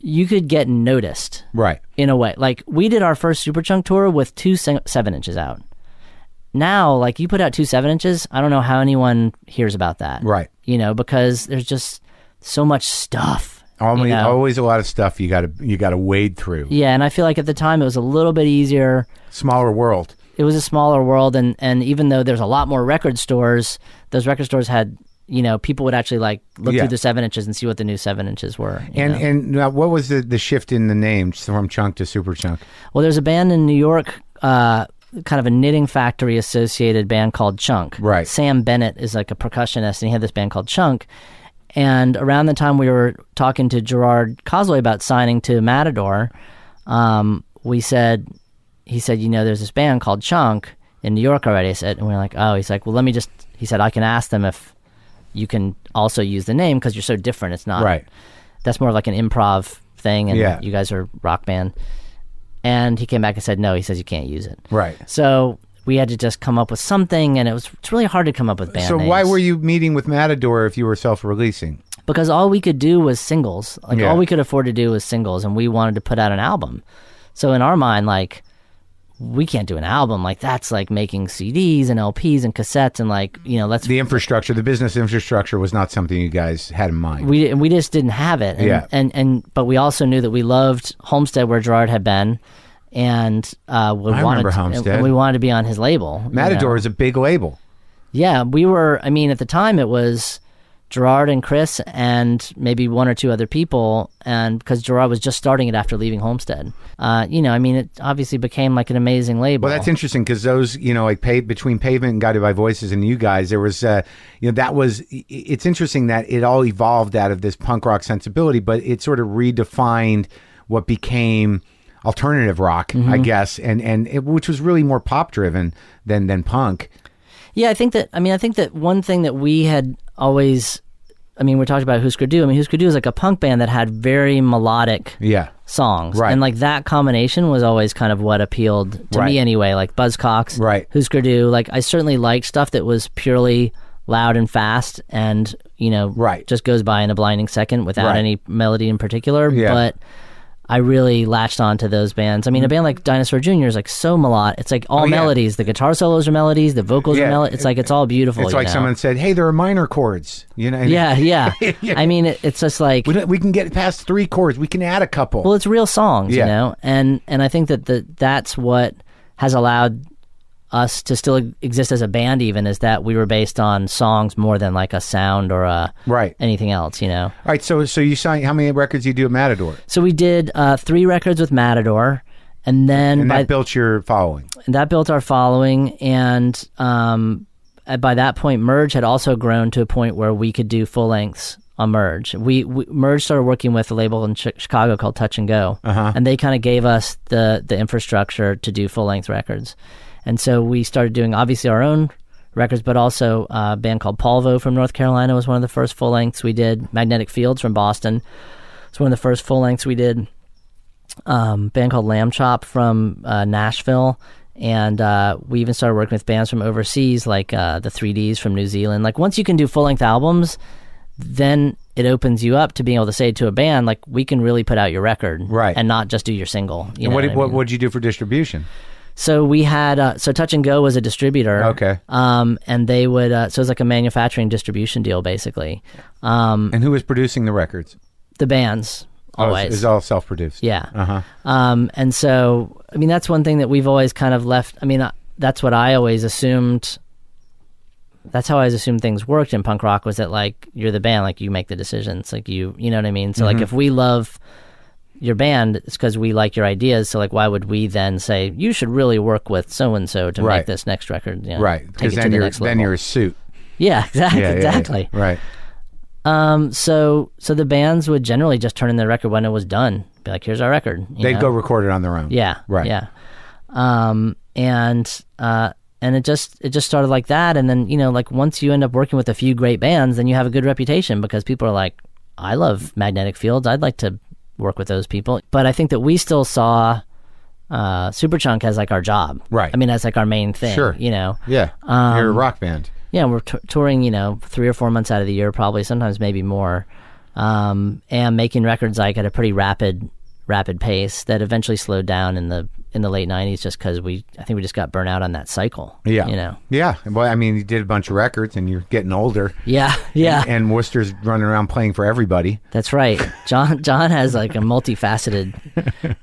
you could get noticed Right. in a way. Like we did our first Superchunk tour with two se- seven inches out. Now, like you put out two seven inches, I don't know how anyone hears about that. Right. You know, because there's just so much stuff. You Always, know? always a lot of stuff you got to you got to wade through. Yeah, and I feel like at the time it was a little bit easier. Smaller world. It was a smaller world, and and even though there's a lot more record stores, those record stores had you know people would actually like look Yeah. through the seven inches and see what the new seven inches were. And know? and now what was the the shift in the name from Chunk to Superchunk? Well, there's a band in New York, uh, kind of a knitting factory associated band called Chunk. Right. Sam Bennett is like a percussionist, and he had this band called Chunk. And around the time we were talking to Gerard Cosloy about signing to Matador, um, we said, he said, you know, there's this band called Chunk in New York already. I said, and we are like, oh, he's like, well, let me just, he said, I can ask them if you can also use the name because you're so different. It's not Right. that's more of like an improv thing, and Yeah. you guys are rock band. And he came back and said, no, he says you can't use it. Right. So we had to just come up with something, and it was it's really hard to come up with band So names. why were you meeting with Matador if you were self-releasing? Because all we could do was singles. Like Yeah. all we could afford to do was singles, and we wanted to put out an album. So in our mind, like we can't do an album. Like that's like making CDs and LPs and cassettes, and like you know, let's The infrastructure, the business infrastructure was not something you guys had in mind. we we just didn't have it. And, Yeah. And and but we also knew that we loved Homestead where Gerard had been, and uh, we I wanted remember to- Homestead. and we wanted to be on his label. Matador is a big label. Yeah, we were. I mean, at the time, it was Gerard and Chris, and maybe one or two other people. And because Gerard was just starting it after leaving Homestead, uh, you know, I mean, it obviously became like an amazing label. Well, that's interesting because those, you know, like pay, between Pavement and Guided by Voices and you guys, there was, uh, you know, that was. It's interesting that it all evolved out of this punk rock sensibility, but it sort of redefined what became alternative rock, I mm-hmm. guess, and and it, which was really more pop driven than than punk. Yeah, I think that. I mean, I think that one thing that we had always. I mean, we talked about Husker Du. I mean, Husker Du is like a punk band that had very melodic Yeah, songs, Right. And like that combination was always kind of what appealed to Right. me anyway. Like Buzzcocks, Right. Husker Du. Like I certainly liked stuff that was purely loud and fast, and you know, Right. just goes by in a blinding second without Right. any melody in particular. Yeah. But I really latched on to those bands. I mean, a band like Dinosaur Jr. is like so melodic. It's like all Mm. Oh, yeah. melodies. The guitar solos are melodies. The vocals Yeah. are melodies. It's like it's all beautiful. it's like know? someone said, "Hey, there are minor chords," you know. Yeah, yeah. Yeah. I mean, it, it's just like we, we can get past three chords. We can add a couple. well, it's real songs, you know, and and I think that the that's what has allowed us to still exist as a band. Even is that we were based on songs more than like a sound or a Right. anything else, you know. All right, so so you signed how many records you do at Matador, So we did uh, three records with Matador, and then and by that built your following. and that built our following and um, by that point merge had also grown to a point where we could do full lengths on merge we, we merge started working with a label in Chi- chicago called touch and go Uh-huh. and they kind of gave us the the infrastructure to do full length records and so we started doing obviously our own records but also uh, a band called Polvo from north carolina was one of the first full lengths we did magnetic fields from boston it's one of the first full lengths we did um, band called Lambchop from uh, Nashville, and uh, we even started working with bands from overseas, like uh, the 3Ds from New Zealand. Like once you can do full length albums, then it opens you up to being able to say to a band, like we can really put out your record, Right. and not just do your single. You And what what, I mean? what'd you do for distribution? So we had uh, so Touch and Go was a distributor. Okay. Um, and they would uh, so it was like a manufacturing distribution deal basically. Um, And who was producing the records? the bands Oh, always. it's, it's all self produced. Yeah. Uh huh. Um, and so, I mean, that's one thing that we've always kind of left. I mean, uh, that's what I always assumed. That's how I always assumed things worked in punk rock was that like you're the band, like you make the decisions, like you, you know what I mean. So like if we love your band, it's because we like your ideas. So like, why would we then say you should really work with so and so to Right. make this next record? You know, Right. Because then the you're then level. you're a suit. yeah, exactly, Yeah, yeah, yeah. exactly. Right. Um, so so the bands would generally just turn in the record when it was done. Be like, here's our record. you They'd know? go record it on their own. Yeah. Right. Yeah. Um, and uh, and it just it just started like that, and then you know, like once you end up working with a few great bands, then you have a good reputation because people are like, I love Magnetic Fields. I'd like to work with those people. But I think that we still saw uh, Superchunk as like our job. Right. I mean, as like our main thing. Sure. You know. Yeah. Um, you're a rock band. Yeah, we're t- touring, you know, three or four months out of the year, probably sometimes maybe more, um, and making records like at a pretty rapid, rapid pace that eventually slowed down in the in the late '90s, just because we, I think we just got burnt out on that cycle. Yeah. you know. Yeah. Well, I mean, you did a bunch of records, and you're getting older. Yeah, yeah, And Wurster's running around playing for everybody. that's right. Jon Jon has like a multifaceted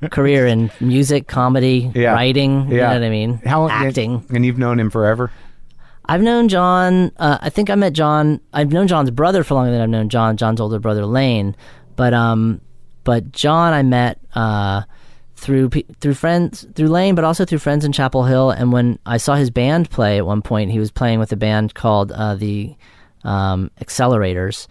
career in music, comedy, Yeah. writing. You Yeah. know what I mean? How acting. And, and you've known him forever. I've known Jon. Uh, I think I met Jon. I've known Jon's brother for longer than I've known Jon. Jon's older brother Lane, but um, but Jon I met uh through through friends through Lane, but also through friends in Chapel Hill. And when I saw his band play at one point, he was playing with a band called uh, the um, Accelerators,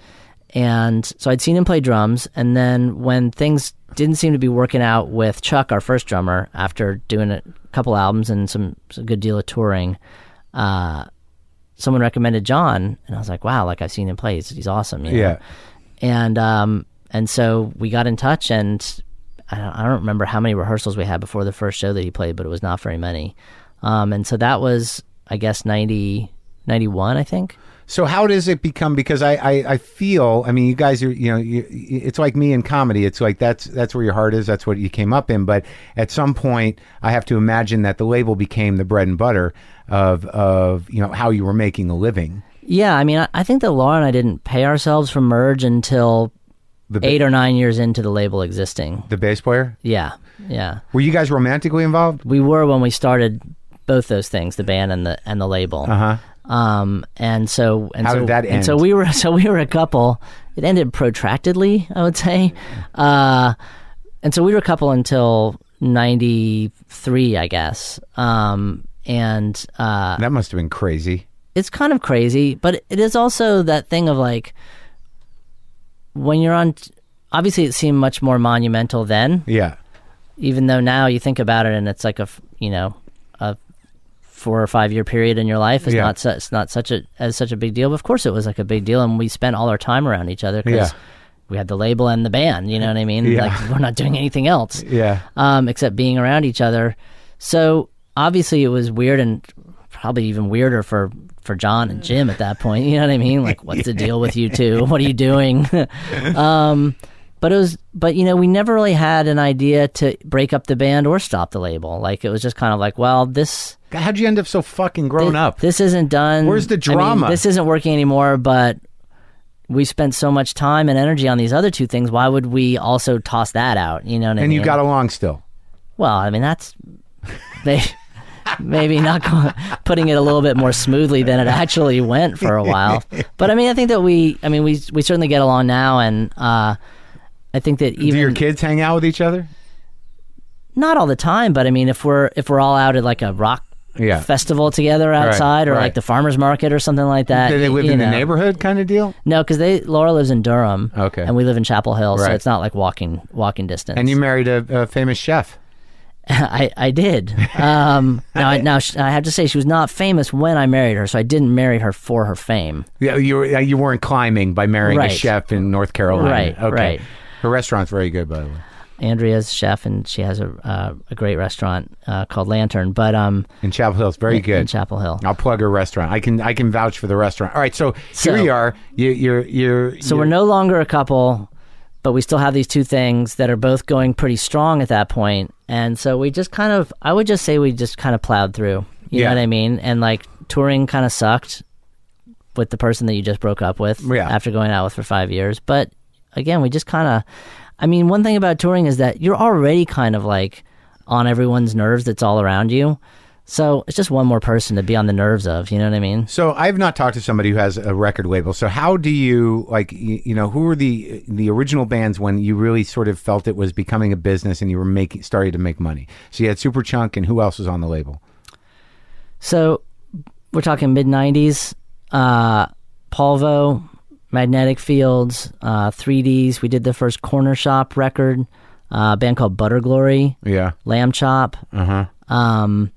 and so I'd seen him play drums. And then when things didn't seem to be working out with Chuck, our first drummer, after doing a couple albums and some, some good deal of touring. Uh, someone recommended Jon, and I was like, wow, like I've seen him play. He's, he's awesome. you know? Yeah. And um, and so we got in touch, and I don't, I don't remember how many rehearsals we had before the first show that he played, but it was not very many. Um, and so that was, I guess, 90, 91, I think. So how does it become? Because I, I, I feel, I mean, you guys are, you know, you, it's like me in comedy. It's like that's that's where your heart is. That's what you came up in. But at some point, I have to imagine that the label became the bread and butter of of you know how you were making a living. Yeah, I mean, I, I think that Laura and I didn't pay ourselves for Merge until The ba- eight or nine years into the label existing. the bass player. Yeah, yeah. Were you guys romantically involved? We were when we started both those things, the band and the and the label. Uh huh. Um, and so and How so did that and so we were so we were a couple. It ended protractedly, I would say. Uh, and so we were a couple until '93, I guess. Um, and uh, That must have been crazy. it's kind of crazy, but it is also that thing of like when you're on. Obviously, it seemed much more monumental then, Yeah. even though now you think about it and it's like a, you know a four or five year period in your life is Yeah. not su- it's not such a as such a big deal. But of course, it was like a big deal, and we spent all our time around each other because Yeah. we had the label and the band. You know what I mean? Yeah. Like we're not doing anything else Yeah. um, except being around each other. So obviously, it was weird and probably even weirder for for Jon and Jim at that point. You know what I mean? Like, what's the deal with you two? What are you doing? um, but it was, but you know, we never really had an idea to break up the band or stop the label. Like, it was just kind of like, well, this. How'd you end up so fucking grown thi- up? This isn't done. Where's the I mean, drama? this isn't working anymore, but we spent so much time and energy on these other two things. Why would we also toss that out? You know what I and mean? you got along still. Well, I mean that's may, maybe not go, putting it a little bit more smoothly than it actually went for a while. But I mean, I think that we, I mean, we we certainly get along now, and uh, I think that Do even your kids hang out with each other? not all the time, but I mean, if we're if we're all out at like a rock Yeah. festival together outside, or right. like the farmers market or something like that, Do they live you in the neighborhood kind of deal? No, because they Laura lives in Durham, Okay. and we live in Chapel Hill, so it's not like walking walking distance. And you married a, a famous chef. I, I did. Um, now, I, now I have to say she was not famous when I married her, so I didn't marry her for her fame. Yeah, you were, you weren't climbing by marrying a chef in North Carolina. Right, Okay. right. Her restaurant's very good, by the way. Andrea's chef, and she has a uh, a great restaurant uh, called Lantern, but um, In Chapel Hill, it's very in good. In Chapel Hill. I'll plug her restaurant. I can I can vouch for the restaurant. All right, so, So- here we are. You, you're you're So you're, we're no longer a couple, but we still have these two things that are both going pretty strong at that point, and so we just kind of, I would just say we just kind of plowed through. You Yeah. know what I mean? And like touring kind of sucked with the person that you just broke up with Yeah. after going out with for five years, but again, we just kind of. I mean, one thing about touring is that you're already kind of like on everyone's nerves that's all around you. So it's just one more person to be on the nerves of, you know what I mean? So I've not talked to somebody who has a record label. So how do you like you, you know who were the the original bands when you really sort of felt it was becoming a business and you were making starting to make money? So you had Superchunk and who else was on the label? So we're talking mid '90s. Uh, Polvo, Magnetic Fields, uh, 3Ds. We did the first Cornershop record. Uh, a band called Butterglory, Yeah. Lambchop. Uh huh. Um,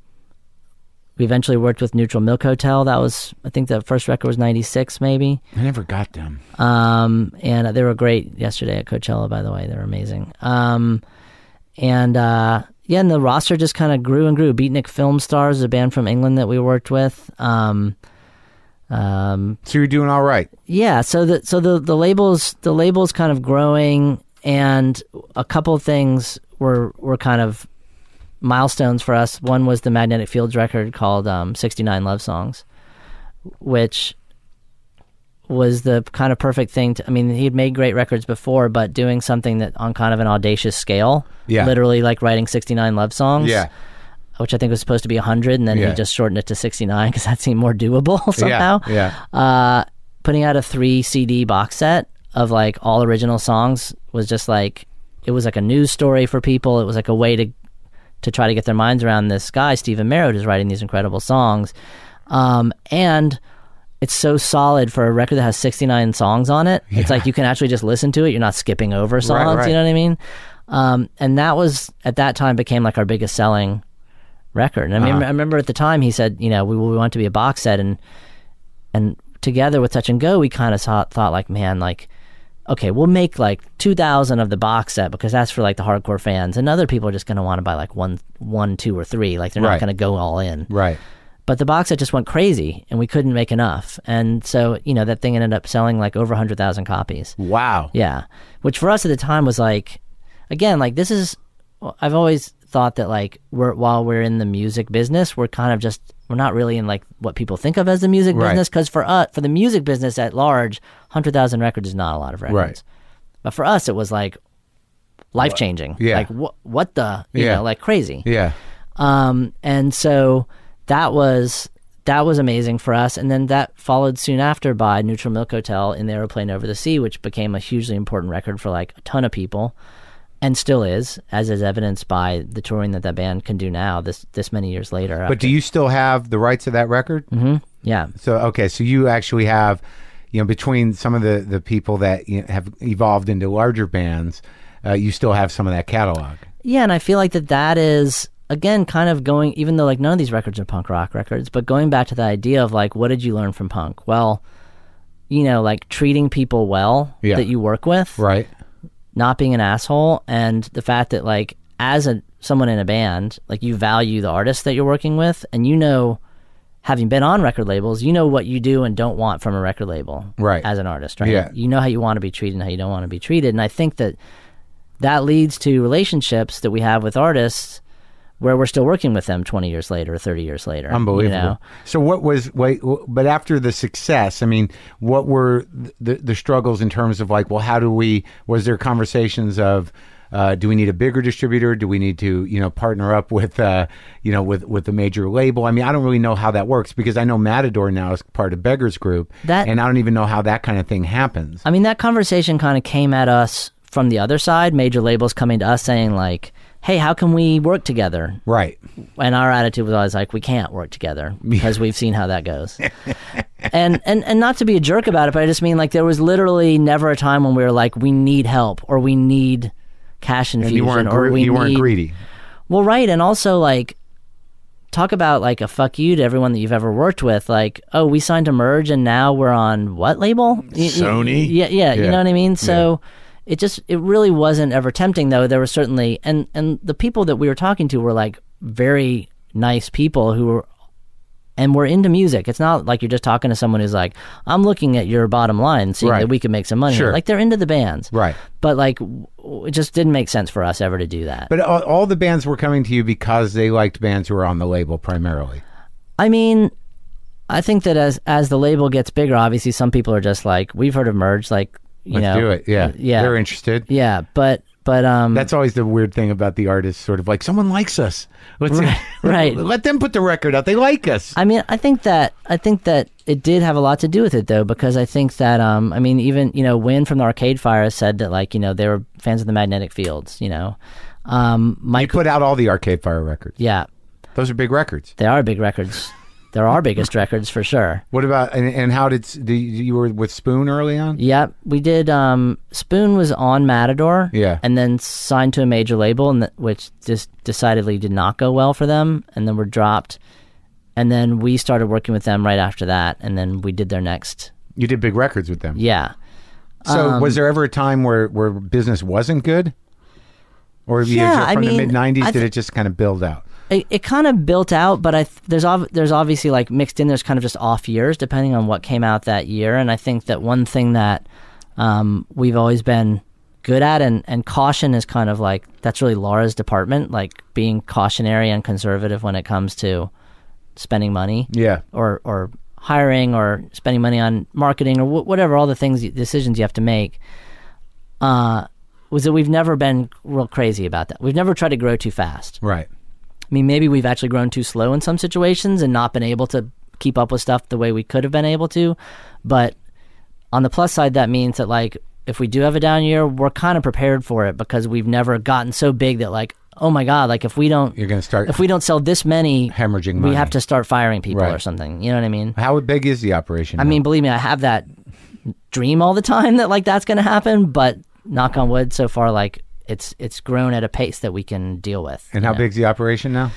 we eventually worked with Neutral Milk Hotel. That was, I think, the first record was '96, maybe. I never got them. Um, and they were great yesterday at Coachella, by the way. They were amazing. Um, and uh, yeah, and the roster just kind of grew and grew. Beatnik Filmstars a band from England that we worked with. Um, um, So you're doing all right. yeah, so the so the the labels the labels kind of growing, and a couple of things were were kind of milestones for us. One was the Magnetic Fields record called um, "69 Love Songs," which was the kind of perfect thing. To, I mean, he'd made great records before, but doing something that on kind of an audacious scale, Yeah. literally like writing 69 love songs, Yeah. which I think was supposed to be 100, and then Yeah. he just shortened it to 69 because that seemed more doable somehow Yeah. uh, putting out a three CD box set of like all original songs was just like it was like a news story for people. It was like a way to to try to get their minds around this guy Stephin Merritt who's writing these incredible songs, um, and it's so solid for a record that has 69 songs on it. It's like you can actually just listen to it. You're not skipping over songs. right. You know what I mean? Um, and that was at that time became like our biggest selling record. And I mean, Uh-huh. I remember at the time he said, you know, we, we want to be a box set, and and together with Touch and Go, we kind of thought, thought like, man, like, okay, we'll make like two thousand of the box set because that's for like the hardcore fans, and other people are just going to want to buy like one, one, two, or three. Like they're Right. not going to go all in. Right. But the box set just went crazy, and we couldn't make enough, and so you know that thing ended up selling like over hundred thousand copies. Wow. Yeah, which for us at the time was like, again, like this is. I've always thought that like we're while we're in the music business, we're kind of just we're not really in like what people think of as the music Right. business because for us for the music business at large, hundred thousand records is not a lot of records. Right. but for us it was like life changing. Yeah. Like what what the you Yeah. know like crazy. Yeah. Um, and so that was that was amazing for us. And then that followed soon after by Neutral Milk Hotel in the Aeroplane Over the Sea, which became a hugely important record for like a ton of people, and still is, as is evidenced by the touring that that band can do now. This this many years later. But do you still have the rights of that record? hmm Yeah. So okay, so you actually have, you know, between some of the the people that you know, have evolved into larger bands, uh, you still have some of that catalog. Yeah, and I feel like that that is again kind of going even though like none of these records are punk rock records, but going back to the idea of like what did you learn from punk? Well, you know, like treating people well Yeah. that you work with, Right. Not being an asshole, and the fact that like as a someone in a band, like you value the artist that you're working with, and you know, having been on record labels, you know what you do and don't want from a record label, Right. As an artist, right? Yeah. You know how you want to be treated and how you don't want to be treated, and I think that that leads to relationships that we have with artists where we're still working with them 20 years later 30 years later. Unbelievable. You know? So what was wait? But after the success, I mean, what were the the struggles in terms of like, well, how do we? Was there conversations of? Uh, do we need a bigger distributor? Do we need to, you know, partner up with, uh, you know, with with the major label? I mean, I don't really know how that works because I know Matador now is part of Beggars Group, That- and I don't even know how that kind of thing happens. I mean, that conversation kind of came at us from the other side, major labels coming to us saying, like, hey, how can we work together? Right. And our attitude was always like, we can't work together because we've seen how that goes. and, and and not to be a jerk about it, but I just mean like there was literally never a time when we were like, we need help or we need cash And infusion you weren't or we you weren't need greedy. well, right, and also like talk about like a fuck you to everyone that you've ever worked with. Like, oh, we signed to merge, and now we're on what label? Y- y- Sony? Yeah, yeah, you know what I mean. So it just it really wasn't ever tempting though. There was certainly and and the people that we were talking to were like very nice people who were. And we're into music. It's not like you're just talking to someone who's like, "I'm looking at your bottom line, seeing Right. that we can make some money." Sure. Like they're into the bands, Right. But like, it just didn't make sense for us ever to do that. But all, all the bands were coming to you because they liked bands who were on the label primarily. I mean, I think that as as the label gets bigger, obviously some people are just like, we've heard of Merge, like you Let's know, do it. Yeah. yeah, They're interested. yeah. But but um, That's always the weird thing about the artists, sort of like someone likes us. Let's right. Let them put the record out. They like us. I mean, I think that I think that it did have a lot to do with it though, because I think that um, I mean, even you know, Win from the Arcade Fire said that like you know they were fans of the Magnetic Fields, you know, um, Mike You put out all the Arcade Fire records. yeah, Those are big records. they are big records. They're our biggest records for sure. What about and, and how did do you, you were with Spoon early on? Yep, we did. Um, Spoon was on Matador, Yeah. and then signed to a major label, and th- which just decidedly did not go well for them, and then were dropped. And then we started working with them right after that, and then we did their next. You did big records with them. Yeah, So Um, was there ever a time where where business wasn't good? Or you Yeah, I from the mean, mid '90s, I did it just kind of build out? It, it kind of built out, but I th- there's ov- there's obviously like mixed in. There's kind of just off years depending on what came out that year, and I think that one thing that um, we've always been good at, and and caution is kind of like that's really Laura's department, like being cautionary and conservative when it comes to spending money Yeah. or or hiring or spending money on marketing or wh- whatever all the things decisions you have to make uh was that we've never been real crazy about that we've never tried to grow too fast Right. I mean, maybe we've actually grown too slow in some situations and not been able to keep up with stuff the way we could have been able to. But on the plus side, that means that like if we do have a down year, we're kind of prepared for it because we've never gotten so big that like, oh my god, like if we don't, You're going to start. if we don't sell this many, Hemorrhaging we have to start firing people Right. or something. You know what I mean? how big is the operation? I now? mean, believe me, I have that dream all the time that like that's going to happen. But knock on wood, so far like it's it's grown at a pace that we can deal with. and how know? big's the operation now?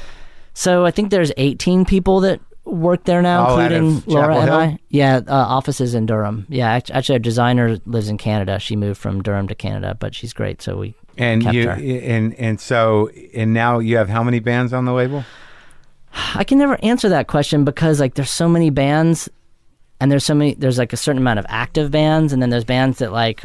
So I think there's 18 people that work there now, including Laura Chapel and I. Yeah, uh, offices in Durham. Yeah, actually, our designer lives in Canada. She moved from Durham to Canada, but she's great. So we And you her. and and so and now you have how many bands on the label? I can never answer that question because like there's so many bands, and there's so many. There's like a certain amount of active bands, and then there's bands that like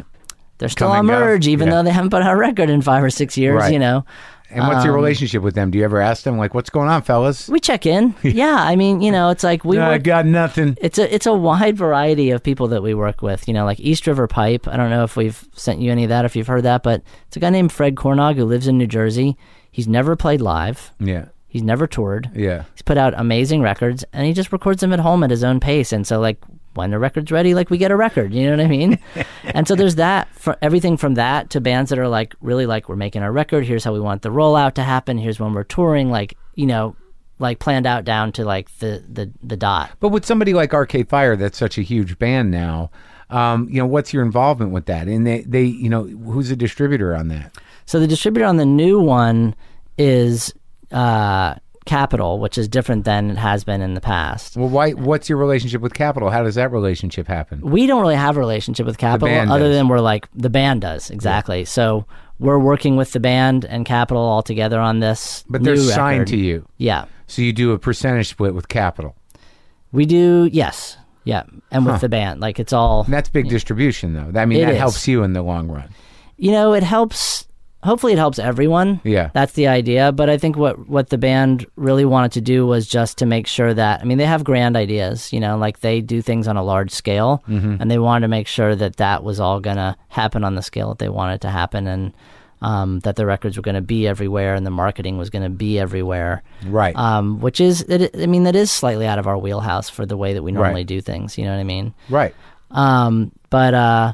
they're still Come on and go. merge, even Yeah. though they haven't put out a record in five or six years. Right. You know, And what's Um, your relationship with them? Do you ever ask them like, "What's going on, fellas?" We check in. yeah, I mean, you know, it's like we I work, got nothing. it's a it's a wide variety of people that we work with. You know, like East River Pipe. I don't know if we've sent you any of that, if you've heard that, but it's a guy named Fred Cornog who lives in New Jersey. He's never played live. Yeah, He's never toured. yeah. He's put out amazing records, and he just records them at home at his own pace. And so, like when the record's ready, like we get a record. You know what I mean? and so there's that for everything from that to bands that are like really like we're making our record. Here's how we want the rollout to happen. Here's when we're touring. Like you know, like planned out down to like the the the dot. But with somebody like Arcade Fire, that's such a huge band now. Um, you know, what's your involvement with that? And they, they, you know, who's the distributor on that? So the distributor on the new one is uh, Capitol, which is different than it has been in the past. Well, why? What's your relationship with Capitol? How does that relationship happen? We don't really have a relationship with Capitol other does. than we're like the band does exactly. So we're working with the band and Capitol all together on this. But they're signed record. to you, Yeah, so you do a percentage split with Capitol. we do. Yes, yeah, and with the band, like it's all. And that's big distribution, though. I mean, It that is. helps you in the long run. you know, it helps. Hopefully, it helps everyone. Yeah. that's the idea. But I think what what the band really wanted to do was just to make sure that I mean they have grand ideas, you know, like they do things on a large scale, Mm-hmm. and they wanted to make sure that that was all gonna happen on the scale that they wanted to happen, and um, that the records were gonna be everywhere, and the marketing was gonna be everywhere. Right. Um, which is, it, I mean, that is slightly out of our wheelhouse for the way that we normally Right. do things. You know what I mean? right. Um, but uh,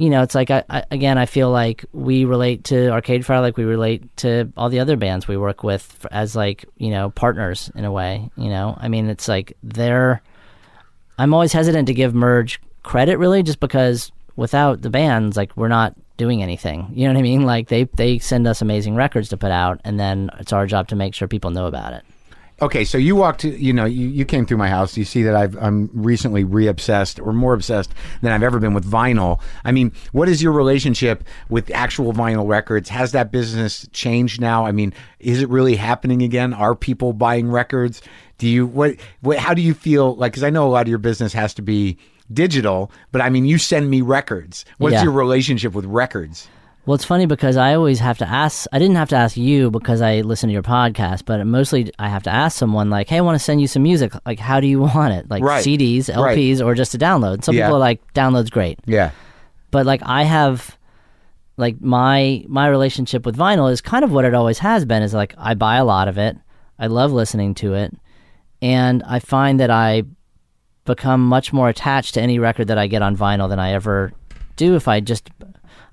you know, it's like I, I, again, I feel like we relate to Arcade Fire like we relate to all the other bands we work with as like you know partners in a way. You know, I mean, it's like they're. I'm always hesitant to give Merge credit, really, just because without the bands, like we're not doing anything. You know what I mean? Like they they send us amazing records to put out, and then it's our job to make sure people know about it. Okay, so you walked, you know, you, you came through my house. You see that I've, I'm recently re-obsessed or more obsessed than I've ever been with vinyl. I mean, what is your relationship with actual vinyl records? Has that business changed now? I mean, is it really happening again? Are people buying records? Do you what? what how do you feel? Like, because I know a lot of your business has to be digital, but I mean, you send me records. What's Yeah. your relationship with records? Well, it's funny because I always have to ask. I didn't have to ask you because I listen to your podcast, but mostly I have to ask someone like, "Hey, I want to send you some music. Like, how do you want it? Like Right. CDs, Right. LPs, or just a download?" Some Yeah. people are like, "Download's great," Yeah, but like I have, like my my relationship with vinyl is kind of what it always has been. Is like I buy a lot of it. I love listening to it, and I find that I become much more attached to any record that I get on vinyl than I ever do if I just.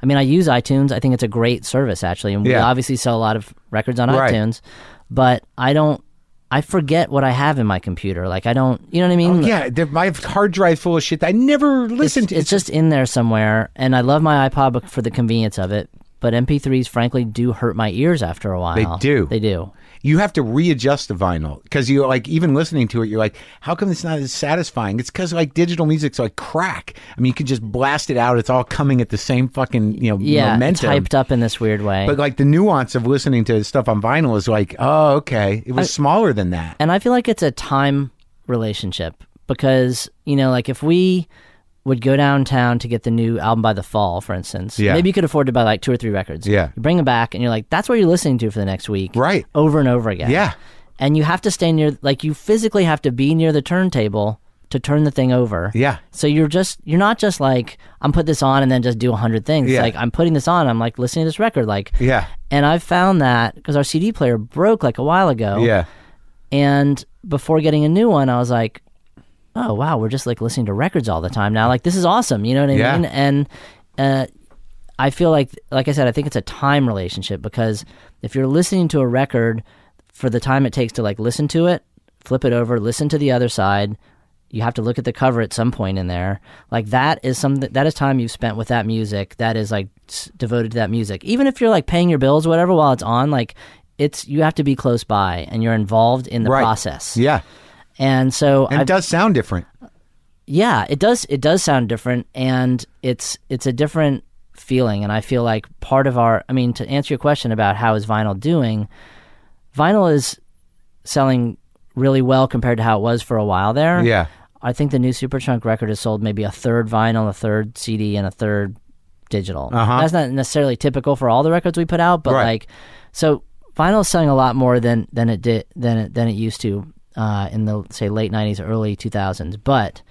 I mean, I use iTunes. I think it's a great service actually, and we obviously sell a lot of records on Right. iTunes. But I don't. I forget what I have in my computer. Like I don't. You know what I mean? Oh, yeah. My hard drive full of shit that I never it's, to. it's just in there somewhere, and I love my iPod for the convenience of it. But MP3s, frankly, do hurt my ears after a while. They do. They do. You have to readjust the vinyl because you like even listening to it you're like how come it's not as satisfying? It's because like digital music's like crack. I mean you can just blast it out. It's all coming at the same fucking you know Yeah, momentum. hyped up in this weird way. but like the nuance of listening to stuff on vinyl is like oh okay. It was smaller than that. And I feel like it's a time relationship because you know, like if we would go downtown to get the new album by the fall, for instance, Yeah. maybe you could afford to buy like two or three records. Yeah. you bring them back, and you're like, that's what you're listening to for the next week, Right. Over and over again. Yeah. and you have to stay near, like you physically have to be near the turntable to turn the thing over. Yeah. So you're just you're not just like I'm put this on and then just do a hundred things. Yeah. Like I'm putting this on. I'm like listening to this record. Like Yeah. And I've found that because our CD player broke like a while ago. yeah And before getting a new one, I was like, oh wow, we're just like listening to records all the time now. Like this is awesome. You know what I Yeah. mean? And uh, I feel like, like I said, I think it's a time relationship because if you're listening to a record for the time it takes to like listen to it, flip it over, listen to the other side. You have to look at the cover at some point in there. Like that is something that is time you've spent with that music. That is like devoted to that music. Even if you're like paying your bills, or whatever, while it's on, like it's you have to be close by and you're involved in the Right. process. yeah And so and it does sound different yeah, it does it does sound different and it's it's a different feeling and I feel like part of our I mean to answer your question about how is vinyl doing, vinyl is selling really well compared to how it was for a while there. yeah I think the new Superchunk record has sold maybe a third vinyl, a third CD, and a third digital. Uh-huh. That's not necessarily typical for all the records we put out, but Right. like, so vinyl is selling a lot more than than it did than it than it used to uh, in the say late '90s, early 2000s, but.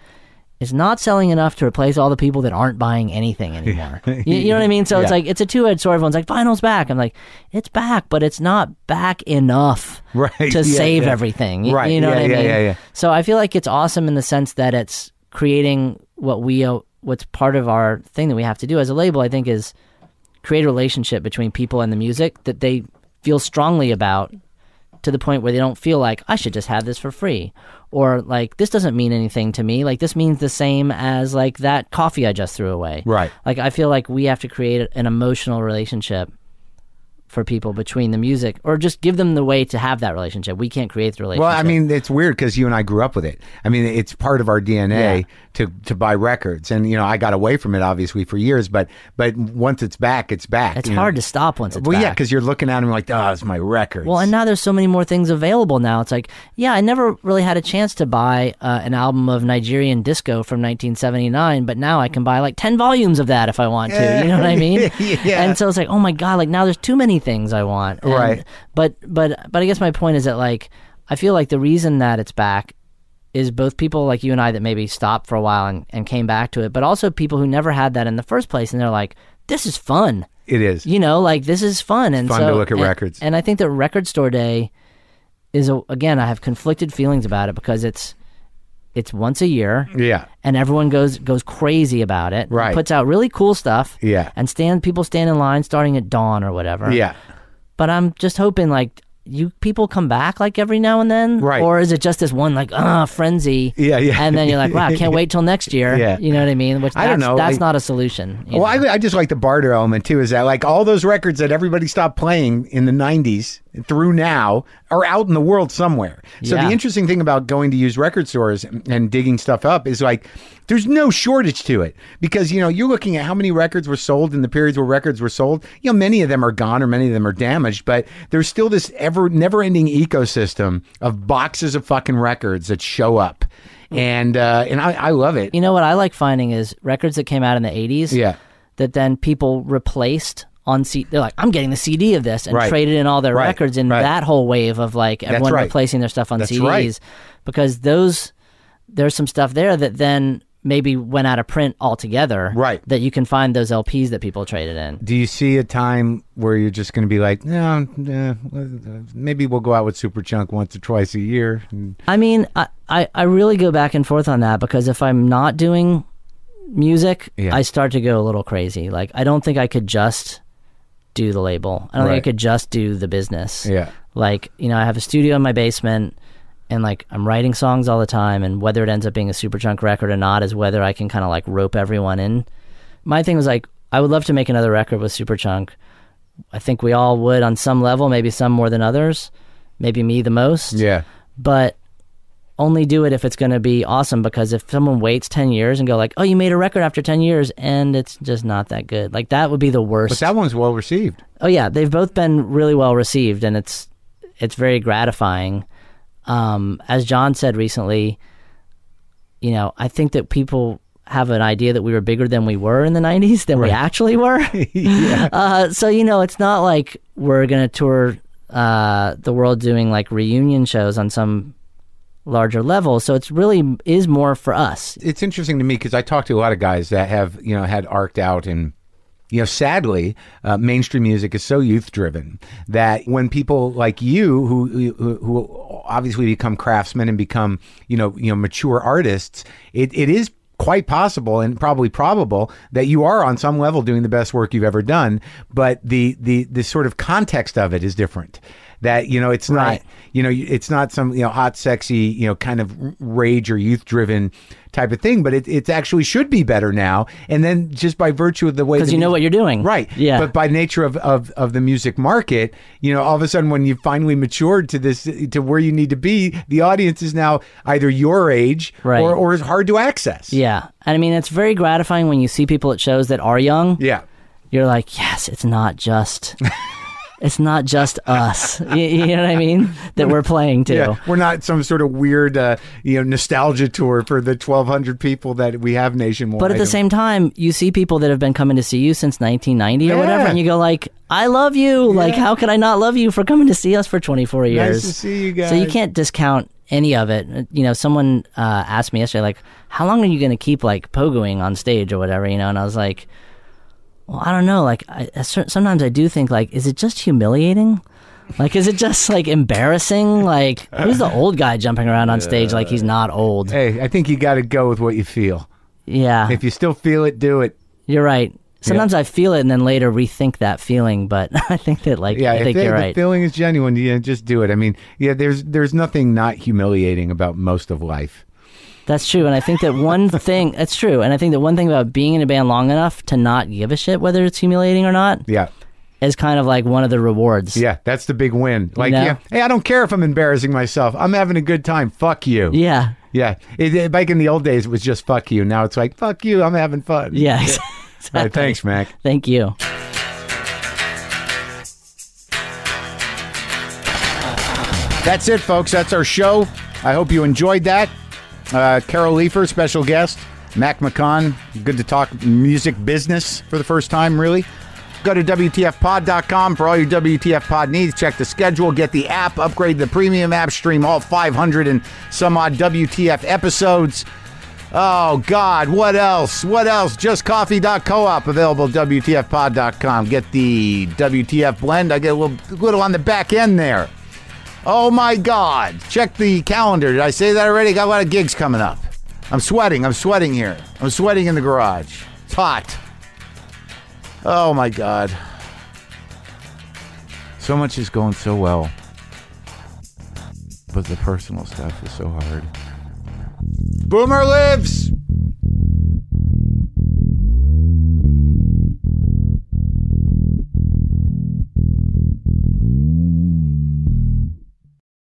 It's not selling enough to replace all the people that aren't buying anything anymore. you, you know what I mean? So it's like it's a two-edged sword. Everyone's like, "Vinyl's back." I'm like, "It's back, but it's not back enough Right, to yeah, save yeah. everything." You, Right, you know yeah, what I yeah, mean? yeah, yeah. So I feel like it's awesome in the sense that it's creating what we uh, what's part of our thing that we have to do as a label. I think is create a relationship between people and the music that they feel strongly about to the point where they don't feel like I should just have this for free or like this doesn't mean anything to me like this means the same as like that coffee I just threw away. Right. Like I feel like we have to create an emotional relationship for people between the music or just give them the way to have that relationship. We can't create the relationship. Well, I mean, it's weird because you and I grew up with it. I mean, it's part of our DNA Yeah. To to buy records, and you know, I got away from it obviously for years, but but once it's back, it's back. it's you know? hard to stop once it's back. Well, yeah, because you're looking at them like, oh, it's my records. Well, and now there's so many more things available now. It's like, yeah, I never really had a chance to buy uh, an album of Nigerian disco from 1979, but now I can buy like 10 volumes of that if I want to. You know what I mean? Yeah. And so it's like, oh my god, like now there's too many things I want. And- Right. But but but I guess my point is that like I feel like the reason that it's back is both people like you and I that maybe stopped for a while and, and came back to it, but also people who never had that in the first place and they're like, this is fun it is. you know like this is fun and Fun so, to look at and- records. and i think that record store day is a, again i have conflicted feelings about it because it's it's once a year Yeah. and everyone goes goes crazy about it Right. puts out really cool stuff Yeah. and stand people stand in line starting at dawn or whatever Yeah. but i'm just hoping like you people come back like every now and then Right. or is it just this one like ah frenzy Yeah, yeah. and then you're like wow i can't wait till next year Yeah. you know what i mean which I don't know, that's not a solution Well. I, I just like the barter element too. Is that like all those records that everybody stopped playing in the '90s through now are out in the world somewhere. So Yeah. the interesting thing about going to use record stores and digging stuff up is like there's no shortage to it because you know you're looking at how many records were sold in the periods where records were sold. You know, many of them are gone or many of them are damaged, but there's still this ever never-ending ecosystem of boxes of fucking records that show up. And uh, and I, I love it. You know what I like finding is records that came out in the 80s Yeah. that then people replaced on C. They're like, I'm getting the CD of this and Right. traded in all their Right. records in Right. that whole wave of like everyone replacing their stuff on That's CDs because those there's some stuff there that then maybe went out of print altogether. Right. That you can find those LPs that people traded in. Do you see a time where you're just going to be like, no, eh, maybe we'll go out with Superchunk once or twice a year? And- I mean, I, I, I really go back and forth on that because if I'm not doing music, Yeah. I start to go a little crazy. Like, I don't think I could just do the label. I don't think I could just do the business. Yeah. Like, you know, I have a studio in my basement and like I'm writing songs all the time and whether it ends up being a superchunk record or not is whether I can kind of like rope everyone in. My thing was like I would love to make another record with superchunk. I think we all would on some level, maybe some more than others, maybe me the most Yeah. but only do it if it's going to be awesome because if someone waits 10 years and go like oh you made a record after 10 years and it's just not that good like that would be the worst But that one's well received. oh yeah they've both been really well received and it's it's very gratifying um, as jon said recently you know i think that people have an idea that we were bigger than we were in the 90s than we actually were. Uh, so you know it's not like we're going to tour uh, the world doing like reunion shows on some larger level. So it's really is more for us. It's interesting to me because I talk to a lot of guys that have, you know, had arced out and you know, sadly, uh, mainstream music is so youth driven that when people like you, who, who who obviously become craftsmen and become you know you know mature artists, it, it is quite possible and probably probable that you are on some level doing the best work you've ever done. But the the the sort of context of it is different. That you know, it's Right. not you know, it's not some you know hot, sexy, you know, kind of rage or youth driven type of thing, but it it actually should be better now. And then just by virtue of the way because you know what you're doing Right. yeah But by nature of, of, of the music market, you know, all of a sudden when you finally matured to this to where you need to be, the audience is now either your age Right. or, or is hard to access. yeah and i mean it's very gratifying when you see people at shows that are young Yeah. you're like, yes, it's not just it's not just us. you, you know what I mean? That we're playing to. Yeah, we're not some sort of weird, uh, you know, nostalgia tour for the 1,200 people that we have nationwide. But at the same time, you see people that have been coming to see you since 1990 or whatever, and you go like, "I love you. Like, how could I not love you for coming to see us for 24 years?" Nice to see you guys. So you can't discount any of it. You know, someone uh, asked me yesterday, like, "How long are you going to keep like pogoing on stage or whatever?" You know, and I was like, "Well, I don't know. Like, I, sometimes I do think like, is it just humiliating?" Like, is it just like embarrassing? Like, who's the old guy jumping around on stage like he's not old? hey, I think you got to go with what you feel. Yeah. If you still feel it, do it. You're right. Sometimes I feel it and then later rethink that feeling, but I think that like Yeah, I if think you're the right. feeling is genuine, yeah, just do it. I mean, yeah, there's there's nothing not humiliating about most of life. That's true, and I think that one thing that's true, and I think that one thing about being in a band long enough to not give a shit whether it's humiliating or not Yeah. is kind of like one of the rewards. Yeah, that's the big win. Like, know? yeah, hey, I don't care if I'm embarrassing myself. I'm having a good time. Fuck you. Yeah. Yeah. It, it- back in the old days, it was just fuck you. Now it's like, fuck you. I'm having fun. Yeah. All right, thanks, Mac. Thank you. That's it, folks. That's our show. I hope you enjoyed that. Uh, Carol Leifer, special guest. Mac McCaughan, good to talk music business for the first time, really. Go to WTFpod.com for all your WTF pod needs. Check the schedule, get the app, upgrade the premium app, stream all 500 and some odd WTF episodes. Oh, God, what else? What else? Just JustCoffee.coop, available WTFpod.com. Get the WTF blend. I get a little, little on the back end there. Oh my God. Check the calendar. Did I say that already? Got a lot of gigs coming up. I'm sweating. I'm sweating here. I'm sweating in the garage. It's hot. Oh my God. So much is going so well. But the personal stuff is so hard. Boomer lives!